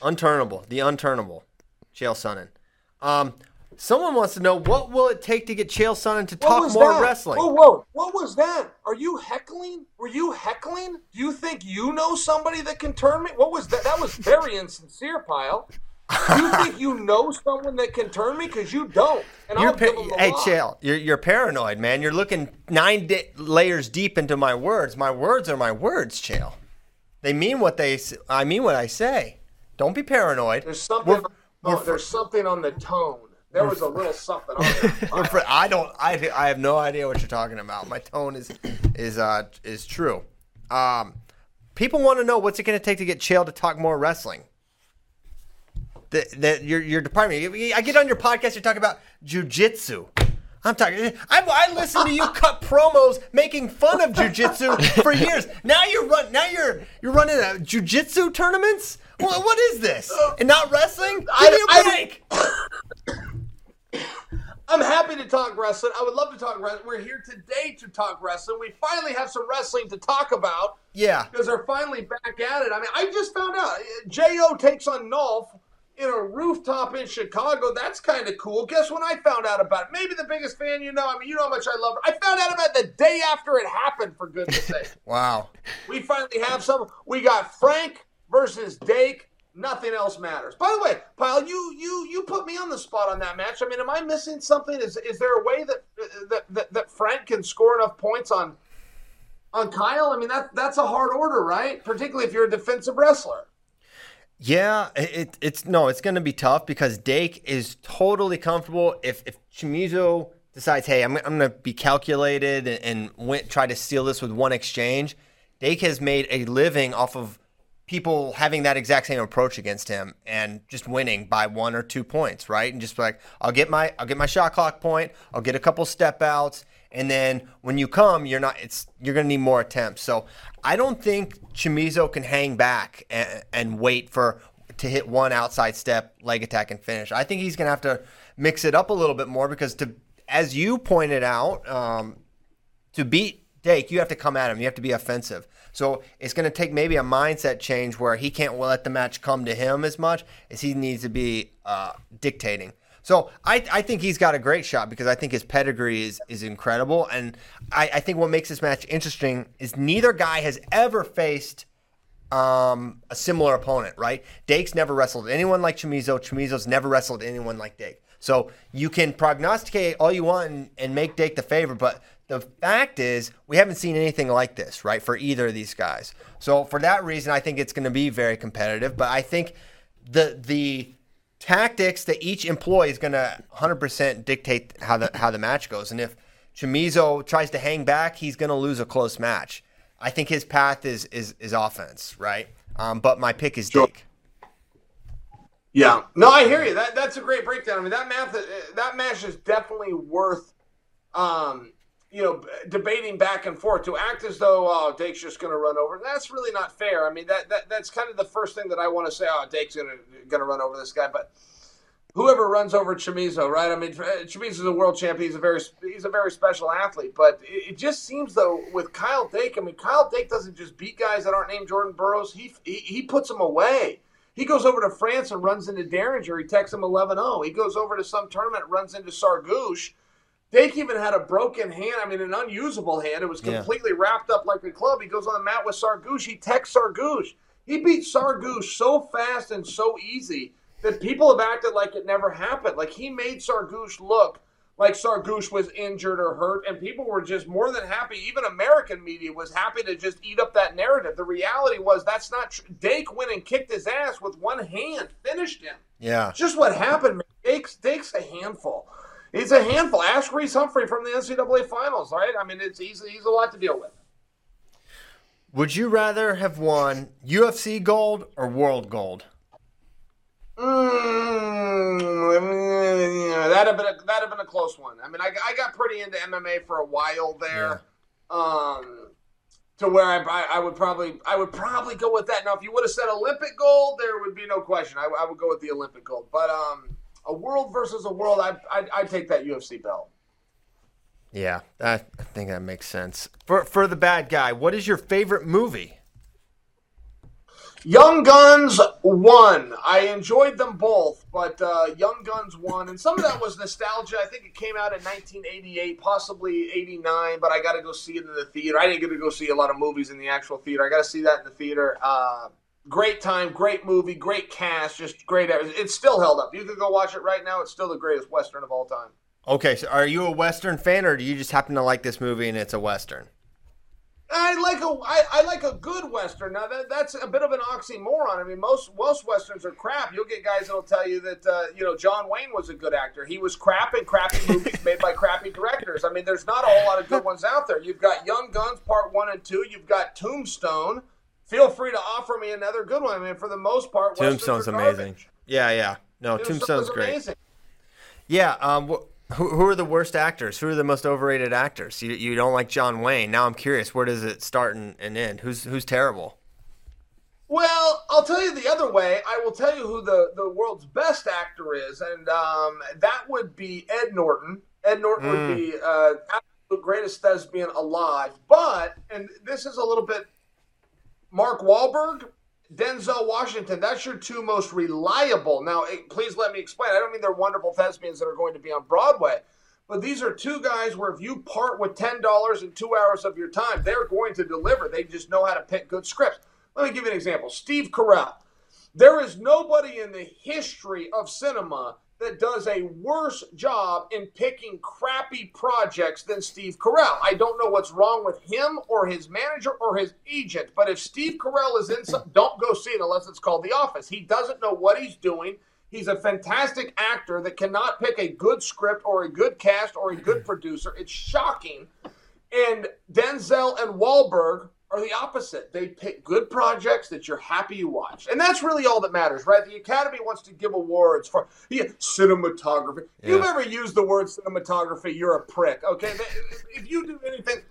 S1: Unturnable, the unturnable, Chael Sonnen. Um, someone wants to know what will it take to get Chael Sonnen to talk more
S2: that?
S1: wrestling.
S2: Whoa, whoa, what was that? Are you heckling? Were you heckling? Do you think you know somebody that can turn me? What was that? That was very insincere, Pyle you think you know someone that can turn me? Because you don't. And
S1: you're
S2: I'll pa- give them the
S1: Hey,
S2: lie.
S1: chill. You're, you're paranoid, man. You're looking nine di- layers deep into my words. My words are my words, chill. They mean what they. I mean what I say. Don't be paranoid.
S2: There's something. We're, oh, we're, there's something on the tone. There was a little something on it.
S1: I don't. I, I have no idea what you're talking about. My tone is is uh is true. Um, people want to know what's it going to take to get Chael to talk more wrestling that, that your your department. I get on your podcast. You're talking about jujitsu. I'm talking. I, I listened to you cut promos making fun of jujitsu for years. Now you're run. Now you're you're running a jujitsu tournaments. What, what is this? And not wrestling? Give I, me a break.
S2: I'm happy to talk wrestling. I would love to talk wrestling. We're here today to talk wrestling. We finally have some wrestling to talk about.
S1: Yeah.
S2: Because they're finally back at it. I mean, I just found out Jo takes on Nolf in a rooftop in Chicago. That's kind of cool. Guess when I found out about it? Maybe the biggest fan you know. I mean, you know how much I love her. I found out about it the day after it happened, for goodness sake.
S1: Wow.
S2: We finally have some. We got Frank versus Dake. Nothing else matters. By the way, Pyle, you you you put me on the spot on that match. I mean, am I missing something? Is is there a way that that that, that Frank can score enough points on on Kyle? I mean, that that's a hard order, right? Particularly if you're a defensive wrestler.
S1: Yeah, it, it's no, it's going to be tough because Dake is totally comfortable. If if Chamizo decides, hey, I'm, I'm going to be calculated and, and went, try to steal this with one exchange, Dake has made a living off of people having that exact same approach against him and just winning by one or two points, right? And just like I'll get my I'll get my shot clock point, I'll get a couple step outs, and then when you come, you're not it's you're gonna need more attempts. So I don't think Chamizo can hang back and, and wait for to hit one outside step, leg attack, and finish. I think he's gonna have to mix it up a little bit more because to as you pointed out, um, to beat Dake, you have to come at him. You have to be offensive. So it's going to take maybe a mindset change where he can't let the match come to him as much as he needs to be uh, dictating. So I, I think he's got a great shot because I think his pedigree is, is incredible. And I, I think what makes this match interesting is neither guy has ever faced um, a similar opponent, right? Dake's never wrestled anyone like Chamizo. Chamizo's never wrestled anyone like Dake. So you can prognosticate all you want and, and make Dake the favorite, but the fact is we haven't seen anything like this, right, for either of these guys. So for that reason, I think it's going to be very competitive. But I think the the tactics that each employee is going to 100% dictate how the how the match goes. And if Chamizo tries to hang back, he's going to lose a close match. I think his path is is is offense, right? Um, but my pick is sure. Dake.
S2: Yeah, no, I hear you. That that's a great breakdown. I mean, that math that match is definitely worth, um, you know, debating back and forth. To act as though oh, Dake's just going to run over, that's really not fair. I mean, that, that that's kind of the first thing that I want to say. Oh, Dake's going to run over this guy, but whoever runs over Chamizo, right? I mean, uh, Chamizo's a world champion. He's a very he's a very special athlete, but it, it, just seems though with Kyle Dake. I mean, Kyle Dake doesn't just beat guys that aren't named Jordan Burroughs. He he, he puts them away. He goes over to France and runs into Derringer. He takes him 11 0. He goes over to some tournament, runs into Sargouche. Dake even had a broken hand. I mean, an unusable hand. It was completely yeah. wrapped up like a club. He goes on the mat with Sargouche. He texts Sargouche. He beat Sargouche so fast and so easy that people have acted like it never happened. Like he made Sargouche look like Sargouche was injured or hurt, and people were just more than happy. Even American media was happy to just eat up that narrative. The reality was that's not true. Dake went and kicked his ass with one hand, finished him.
S1: Yeah,
S2: it's just what happened. Man. Dake's Dake's a handful. He's a handful. Ask Reece Humphrey from the NCAA finals, right? I mean, it's he's he's a lot to deal with.
S1: Would you rather have won UFC gold or world gold?
S2: Mm, that'd have been a, that'd have been a close one. I mean, I, I got pretty into MMA for a while there, yeah. um, to where I, I, I would probably I would probably go with that. Now, if you would have said Olympic gold, there would be no question. I, I would go with the Olympic gold. But um, a world versus a world, I I I'd take that UFC belt.
S1: Yeah, I think that makes sense. For for the bad guy, what is your favorite movie?
S2: Young Guns won. I enjoyed them both, but uh, Young Guns won, and some of that was nostalgia. I think it came out in 1988, possibly 89, but I got to go see it in the theater. I didn't get to go see a lot of movies in the actual theater. I got to see that in the theater. Uh, great time, great movie, great cast, just great. It's still held up. You can go watch it right now. It's still the greatest western of all time.
S1: Okay, so are you a western fan, or do you just happen to like this movie and it's a western?
S2: I like a I, I like a good western. Now that that's a bit of an oxymoron. I mean, most most westerns are crap. You'll get guys that'll tell you that uh, you know John Wayne was a good actor. He was crap in crappy movies made by crappy directors. I mean, there's not a whole lot of good ones out there. You've got Young Guns Part One and Two. You've got Tombstone. Feel free to offer me another good one. I mean, for the most part,
S1: Tombstone's amazing. Yeah, yeah. No, Tombstone's, Tombstone's great. Amazing. Yeah. Um. Who, who are the worst actors? Who are the most overrated actors? You, you don't like John Wayne. Now I'm curious, where does it start and, and end? Who's who's terrible?
S2: Well, I'll tell you the other way. I will tell you who the, the world's best actor is, and um, that would be Ed Norton. Ed Norton mm. would be uh, absolute greatest thespian alive. But, and this is a little bit Mark Wahlberg, Denzel Washington. That's your two most reliable. Now, eh, please let me explain. I don't mean they're wonderful thespians that are going to be on Broadway, but these are two guys where if you part with ten dollars and two hours of your time, they're going to deliver. They just know how to pick good scripts. Let me give you an example. Steve Carell. There is nobody in the history of cinema that does a worse job in picking crappy projects than Steve Carell. I don't know what's wrong with him or his manager or his agent, but if Steve Carell is in some, don't go see it unless it's called The Office. He doesn't know what he's doing. He's a fantastic actor that cannot pick a good script or a good cast or a good producer. It's shocking. And Denzel and Wahlberg are the opposite. They pick good projects that you're happy you watched. And that's really all that matters, right? The Academy wants to give awards for yeah, cinematography. If you've ever used the word cinematography, you're a prick, okay? If you do anything,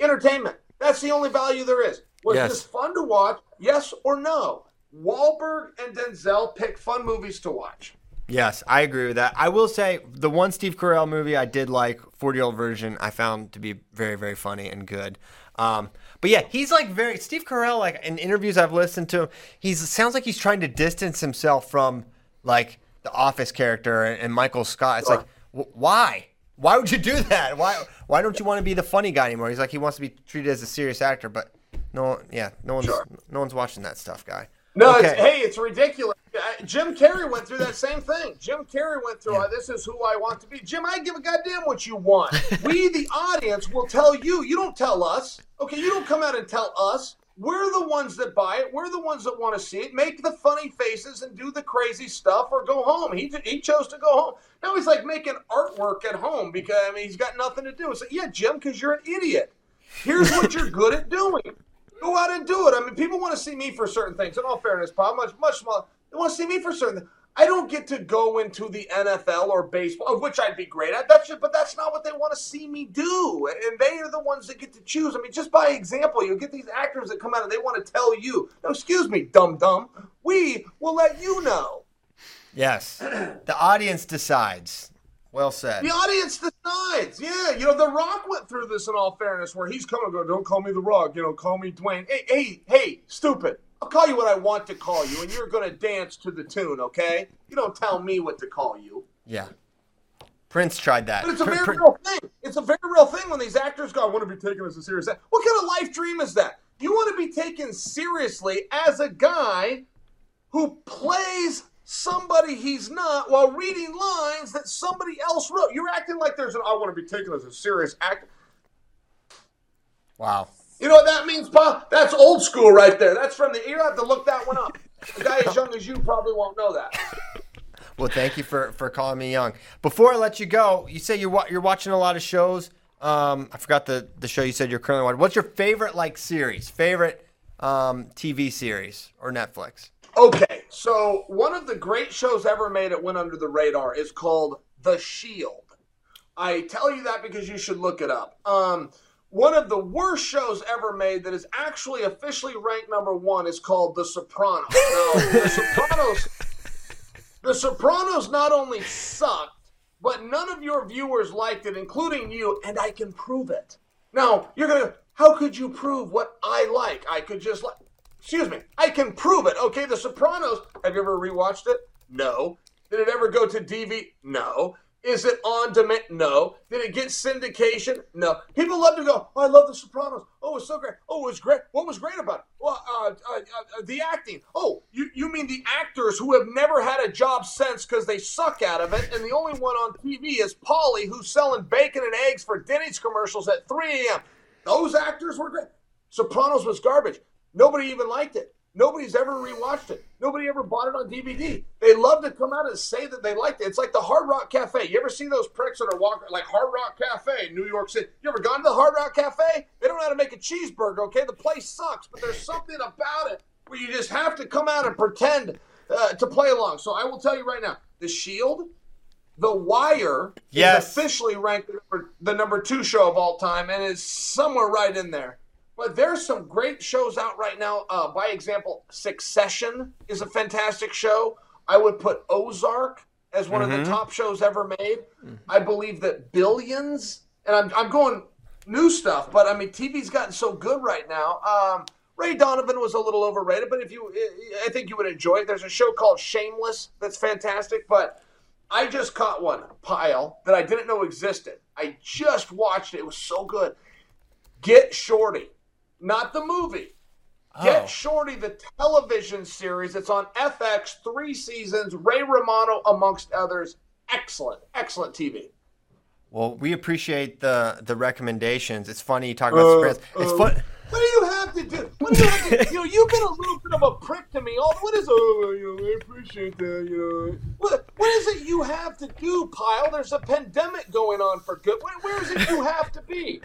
S2: entertainment. That's the only value there is. Was
S3: Yes.
S2: this fun to watch? Yes or no? Wahlberg and Denzel pick fun movies to watch.
S1: Yes, I agree with that. I will say the one Steve Carell movie I did like, 40 year old version, I found to be very, very funny and good. Um, but yeah, he's like very Steve Carell. Like in interviews I've listened to, he sounds like he's trying to distance himself from like the Office character and, and Michael Scott. It's like, wh- why? Why would you do that? Why? Why don't you want to be the funny guy anymore? He's like he wants to be treated as a serious actor, but no, yeah, no one's
S2: Sure.
S1: no one's watching that stuff, guy.
S2: No, it's, hey, it's ridiculous. Uh, Jim Carrey went through that same thing. Jim Carrey went through, uh, this is who I want to be. Jim, I give a goddamn what you want. we, the audience, will tell you. You don't tell us. Okay, you don't come out and tell us. We're the ones that buy it. We're the ones that want to see it. Make the funny faces and do the crazy stuff or go home. He, he chose to go home. Now he's like making artwork at home because I mean, he's got nothing to do. It's like, yeah, Jim, because you're an idiot. Here's what you're good at doing. Go out and do it. I mean, people want to see me for certain things. In all fairness, Bob, much much smaller. They want to see me for certain. things. I don't get to go into the NFL or baseball, of which I'd be great at. That's just, but that's not what they want to see me do. And they are the ones that get to choose. I mean, just by example, you get these actors that come out and they want to tell you, "No, excuse me, dum dum. We will let you know."
S1: Yes, the audience decides. Well said.
S2: The audience decides. Yeah, you know, The Rock went through this in all fairness, where he's coming go, don't call me The Rock, you know, call me Dwayne. Hey, hey, hey, stupid. I'll call you what I want to call you, and you're going to dance to the tune, okay? You don't tell me what to call you.
S1: Yeah. Prince tried that.
S2: But it's a very
S1: Prin-
S2: real thing. It's a very real thing when these actors go, I want to be taken as a serious actor. What kind of life dream is that? You want to be taken seriously as a guy who plays somebody he's not while reading lines that somebody else wrote. You're acting like there's an I want to be taken as a serious actor.
S1: Wow.
S2: You know what that means, Pa? That's old school right there. That's from the you have to look that one up. A guy as young as you probably won't know that.
S1: Well, thank you for, for calling me young. Before I let you go, you say you're you're watching a lot of shows. Um, I forgot the, the show you said you're currently watching. What's your favorite like series? Favorite um, TV series or Netflix?
S2: Okay, so one of the great shows ever made that went under the radar is called The Shield. I tell you that because you should look it up. Um, one of the worst shows ever made that is actually officially ranked number one is called The Sopranos. Now, The Sopranos, The Sopranos not only sucked, but none of your viewers liked it, including you, and I can prove it. Now, you're gonna, how could you prove what I like? I could just like, excuse me, I can prove it. Okay, The Sopranos, have you ever rewatched it? No. Did it ever go to DV? No. Is it on demand? No. Did it get syndication? No. People love to go, oh, I love The Sopranos. Oh, it's so great. Oh, it was great. What was great about it? Well, uh, uh, uh, the acting. Oh, you, you mean the actors who have never had a job since because they suck out of it, and the only one on TV is Paulie, who's selling bacon and eggs for Denny's commercials at 3 a.m. Those actors were great. Sopranos was garbage. Nobody even liked it. Nobody's ever rewatched it. Nobody ever bought it on DVD. They love to come out and say that they liked it. It's like the Hard Rock Cafe. You ever see those pricks that are walking like Hard Rock Cafe in New York City? You ever gone to the Hard Rock Cafe? They don't know how to make a cheeseburger, okay? The place sucks, but there's something about it where you just have to come out and pretend uh, to play along. So I will tell you right now, The Shield, The Wire
S1: Yes.
S2: is officially ranked the number, the number two show of all time and is somewhere right in there. But there's some great shows out right now. Uh, by example, Succession is a fantastic show. I would put Ozark as one of the top shows ever made. I believe that Billions, and I'm, I'm going new stuff, but I mean, TV's gotten so good right now. Um, Ray Donovan was a little overrated, but if you, I think you would enjoy it. There's a show called Shameless that's fantastic, but I just caught one Pyle that I didn't know existed. I just watched it. It was so good. Get Shorty, not the movie. Get
S1: Oh.
S2: Shorty, the television series. It's on FX, three seasons. Ray Romano, amongst others. Excellent, excellent TV.
S1: Well, we appreciate the the recommendations. It's funny you talk about
S2: Uh.
S1: It's
S2: uh,
S1: fun.
S2: What do you have to do? What do you have to You know, you've been a little bit of a prick to me. All what is? Oh, you know, I appreciate that. You know, what what is it you have to do, Pyle? There's a pandemic going on for good. Where, where is it you have to be?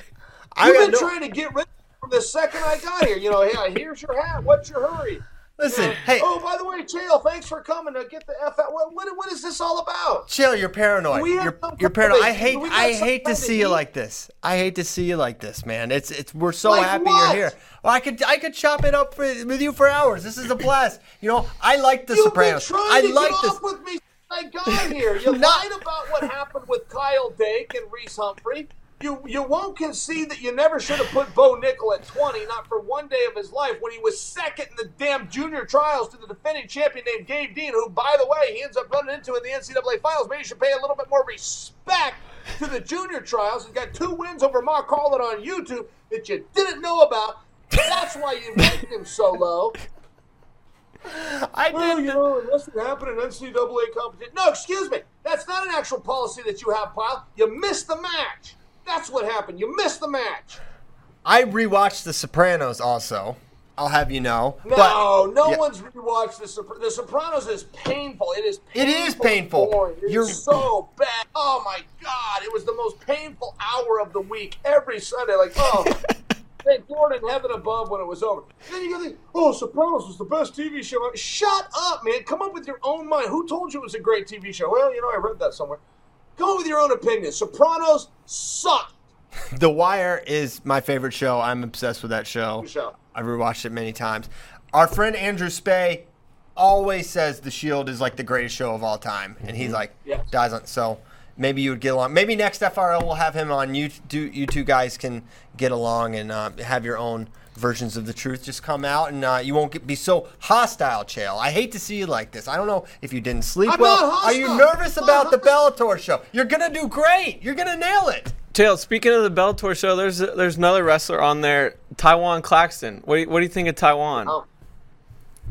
S1: I
S2: You've been
S1: no-
S2: trying to get rid from the second I got here. You know, hey, here's your hat. What's your hurry?
S1: Listen,
S2: Uh,
S1: hey,
S2: Oh, by the way, Chael, thanks for coming to get the F out. What, what, what is this all about?
S1: Chill, you're paranoid.
S2: We
S1: You're, you're paranoid. I hate I hate to see you like this. I hate to see you like this, man. It's it's we're so
S2: Like
S1: happy
S2: what?
S1: you're here. Well, I could I could chop it up for, with you for hours. This is a blast. You know, I like the
S2: You've
S1: Sopranos.
S2: been trying
S1: I
S2: to
S1: like
S2: get
S1: this.
S2: off with me I got here. You lied about what happened with Kyle Dake and Reece Humphrey. You you won't concede that you never should have put Bo Nickal at 20, not for one day of his life, when he was second in the damn junior trials to the defending champion named Gabe Dean, who, by the way, he ends up running into in the NCAA finals. Maybe you should pay a little bit more respect to the junior trials. He's got two wins over Mark Carlin on YouTube that you didn't know about. That's why you ranked him so low.
S1: I
S2: Well, you know, unless it happened in NCAA competition. No, excuse me. That's not an actual policy that you have, Pyle. You missed the match. That's what happened. You missed the match.
S1: I rewatched The Sopranos also. I'll have you know.
S2: No,
S1: but
S2: no
S1: yeah.
S2: one's rewatched the Sopr- The Sopranos is painful. It is. Painful
S1: is painful.
S2: It is
S1: You're-
S2: so bad. Oh my god! It was the most painful hour of the week every Sunday. Like, oh, thank Lord in heaven above when it was over. Then you go think, oh, Sopranos was the best TV show. ever. Shut up, man. Come up with your own mind. Who told you it was a great TV show? Well, you know, I read that somewhere. Come up with your own opinion. Sopranos sucked.
S1: The Wire is my favorite show. I'm obsessed with that show.
S2: Show.
S1: I've rewatched it many times. Our friend Andrew Spay always says The Shield is like the greatest show of all time, and he's like
S2: Yes.
S1: dies on. So maybe you would get along. Maybe next FRL we'll have him on. You do you two guys can get along and uh, have your own versions of the truth just come out, and uh, you won't get, be so hostile, Chael. I hate to see you like this. I don't know if you didn't sleep
S2: I'm
S1: well.
S2: not
S1: Are you nervous
S2: I'm
S1: about the
S2: not
S1: Bellator show? You're gonna do great. You're gonna nail it.
S3: Chael, speaking of the Bellator show, there's there's another wrestler on there, Tywan Claxton. What do you, what do you think of Tywan?
S2: Oh.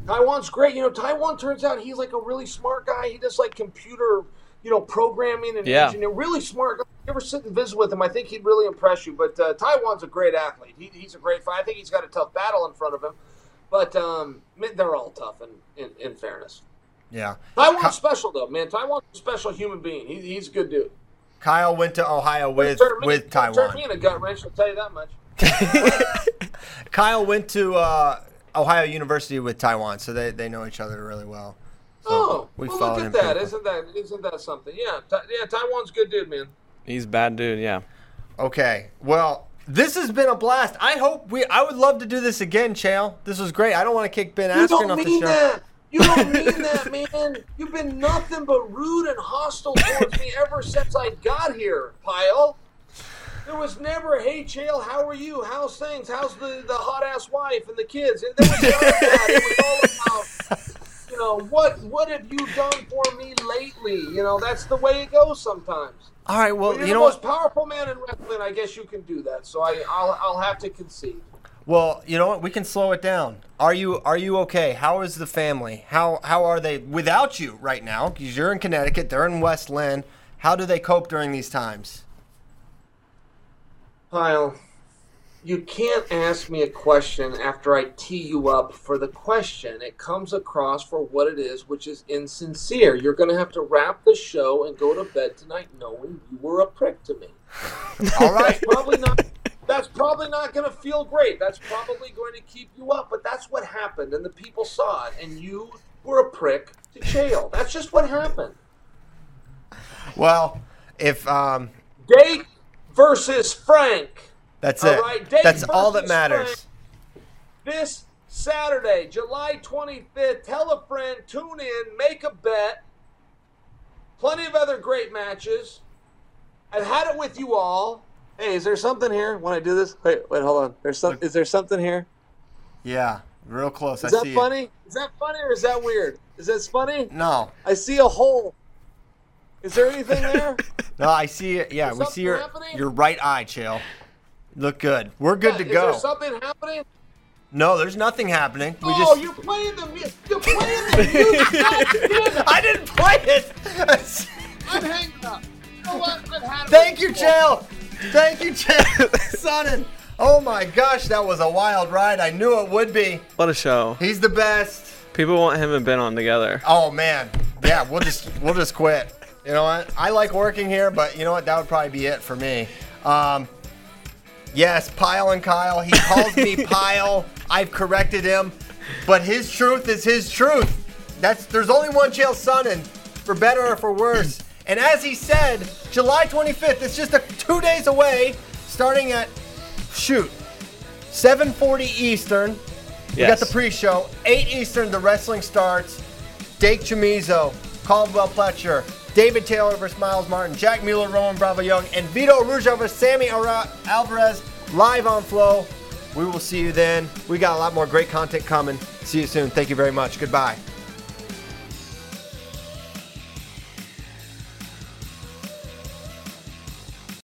S2: Tywan's great. You know, Tywan turns out he's like a really smart guy. He does like computer, you know, programming and
S3: Yeah.
S2: engineering. Really smart. If you ever sit and visit with him, I think he'd really impress you. But uh, Tywan's a great athlete. He, he's a great fight. I think he's got a tough battle in front of him. But um, they're all tough in, in, in fairness.
S1: Yeah.
S2: Tywan's
S1: Ka-
S2: special though, man. Tywan's a special human being. He, he's a good dude.
S1: Kyle went to Ohio with
S2: Turn me-
S1: with
S2: Turn
S1: Tywan.
S2: me in a gut wrench. I'll tell you that much.
S1: Kyle went to uh, Ohio University with Tywan, so they, they know each other really well. So
S2: Oh,
S1: we
S2: well,
S1: followed
S2: look at that!
S1: pretty
S2: Isn't that isn't that something? Yeah, Ta- yeah. Tywan's good dude, man.
S3: He's a bad dude, yeah.
S1: Okay. Well, this has been a blast. I hope we. I would love to do this again, Chael. This was great. I don't want to kick Ben
S2: You
S1: Askren
S2: don't
S1: off the
S2: mean
S1: show.
S2: that. You don't mean that, man. You've been nothing but rude and hostile towards me ever since I got here, Pyle. There was never, hey, Chael, how are you? How's things? How's the, the hot ass wife and the kids? There was none of that. It was all about, you know, what what have you done for me lately? You know, that's the way it goes sometimes.
S1: All right. Well,
S2: you're
S1: you
S2: the
S1: know
S2: most
S1: what?
S2: powerful man in wrestling, I guess you can do that. So I, I'll, I'll have to concede.
S1: Well, you know what? We can slow it down. Are you Are you okay? How is the family? How How are they without you right now? Because you're in Connecticut. They're in West Linn. How do they cope during these times?
S2: Kyle, you can't ask me a question after I tee you up for the question. It comes across for what it is, which is insincere. You're going to have to wrap the show and go to bed tonight knowing you were a prick to me.
S1: All right.
S2: Probably not. That's probably not going to feel great. That's probably going to keep you up. But that's what happened, and the people saw it, and you were a prick to jail. That's just what happened.
S1: well, if um,
S2: Dake versus Frank.
S1: That's
S2: All
S1: it.
S2: right,
S1: that's all that matters.
S2: This Saturday, July 25th. Tell a friend, tune in, make a bet. Plenty of other great matches. I've had it with you all. Hey, is there something here when I do this? Wait, wait, hold on. There's some. Is there something here?
S1: Yeah, real close.
S2: Is
S1: I
S2: that funny?
S1: It.
S2: Is that funny or is that weird? Is that funny?
S1: No,
S2: I see a hole. Is there anything there?
S1: no, I see it. Yeah, we see your
S2: happening?
S1: your right eye, Chill. Look good. We're good
S2: Yeah,
S1: to
S2: Is
S1: go.
S2: there something happening?
S1: no, there's nothing happening. We
S2: oh,
S1: just.
S2: you're playing the music. You're playing the music. God damn it.
S1: I didn't play it.
S2: I'm hanging up. You know what? I've
S1: Thank you,
S2: before.
S1: Chael. Thank you, Chael. Sonnen. Oh my gosh, that was a wild ride. I knew it would be.
S3: What a show.
S1: He's the best.
S3: People want him and Ben on together.
S1: Oh man, yeah, we'll just we'll just quit. You know what? I like working here, but you know what? That would probably be it for me. Um, yes, Pyle and Kyle. He calls me Pyle. I've corrected him, but his truth is his truth. That's there's only one Chael Sonnen, for better or for worse. And as he said, July 25th. It's just a two days away, starting at shoot 7:40 Eastern. We got the pre-show. 8 Eastern, the wrestling starts. Dake Chamizo, Caldwell Pletcher, David Taylor versus Myles Martin, Jack Mueller, Roman Bravo Young, and Vito Arujau versus Sammy Alvarez live on Flow. We will see you then. We got a lot more great content coming. See you soon. Thank you very much. Goodbye.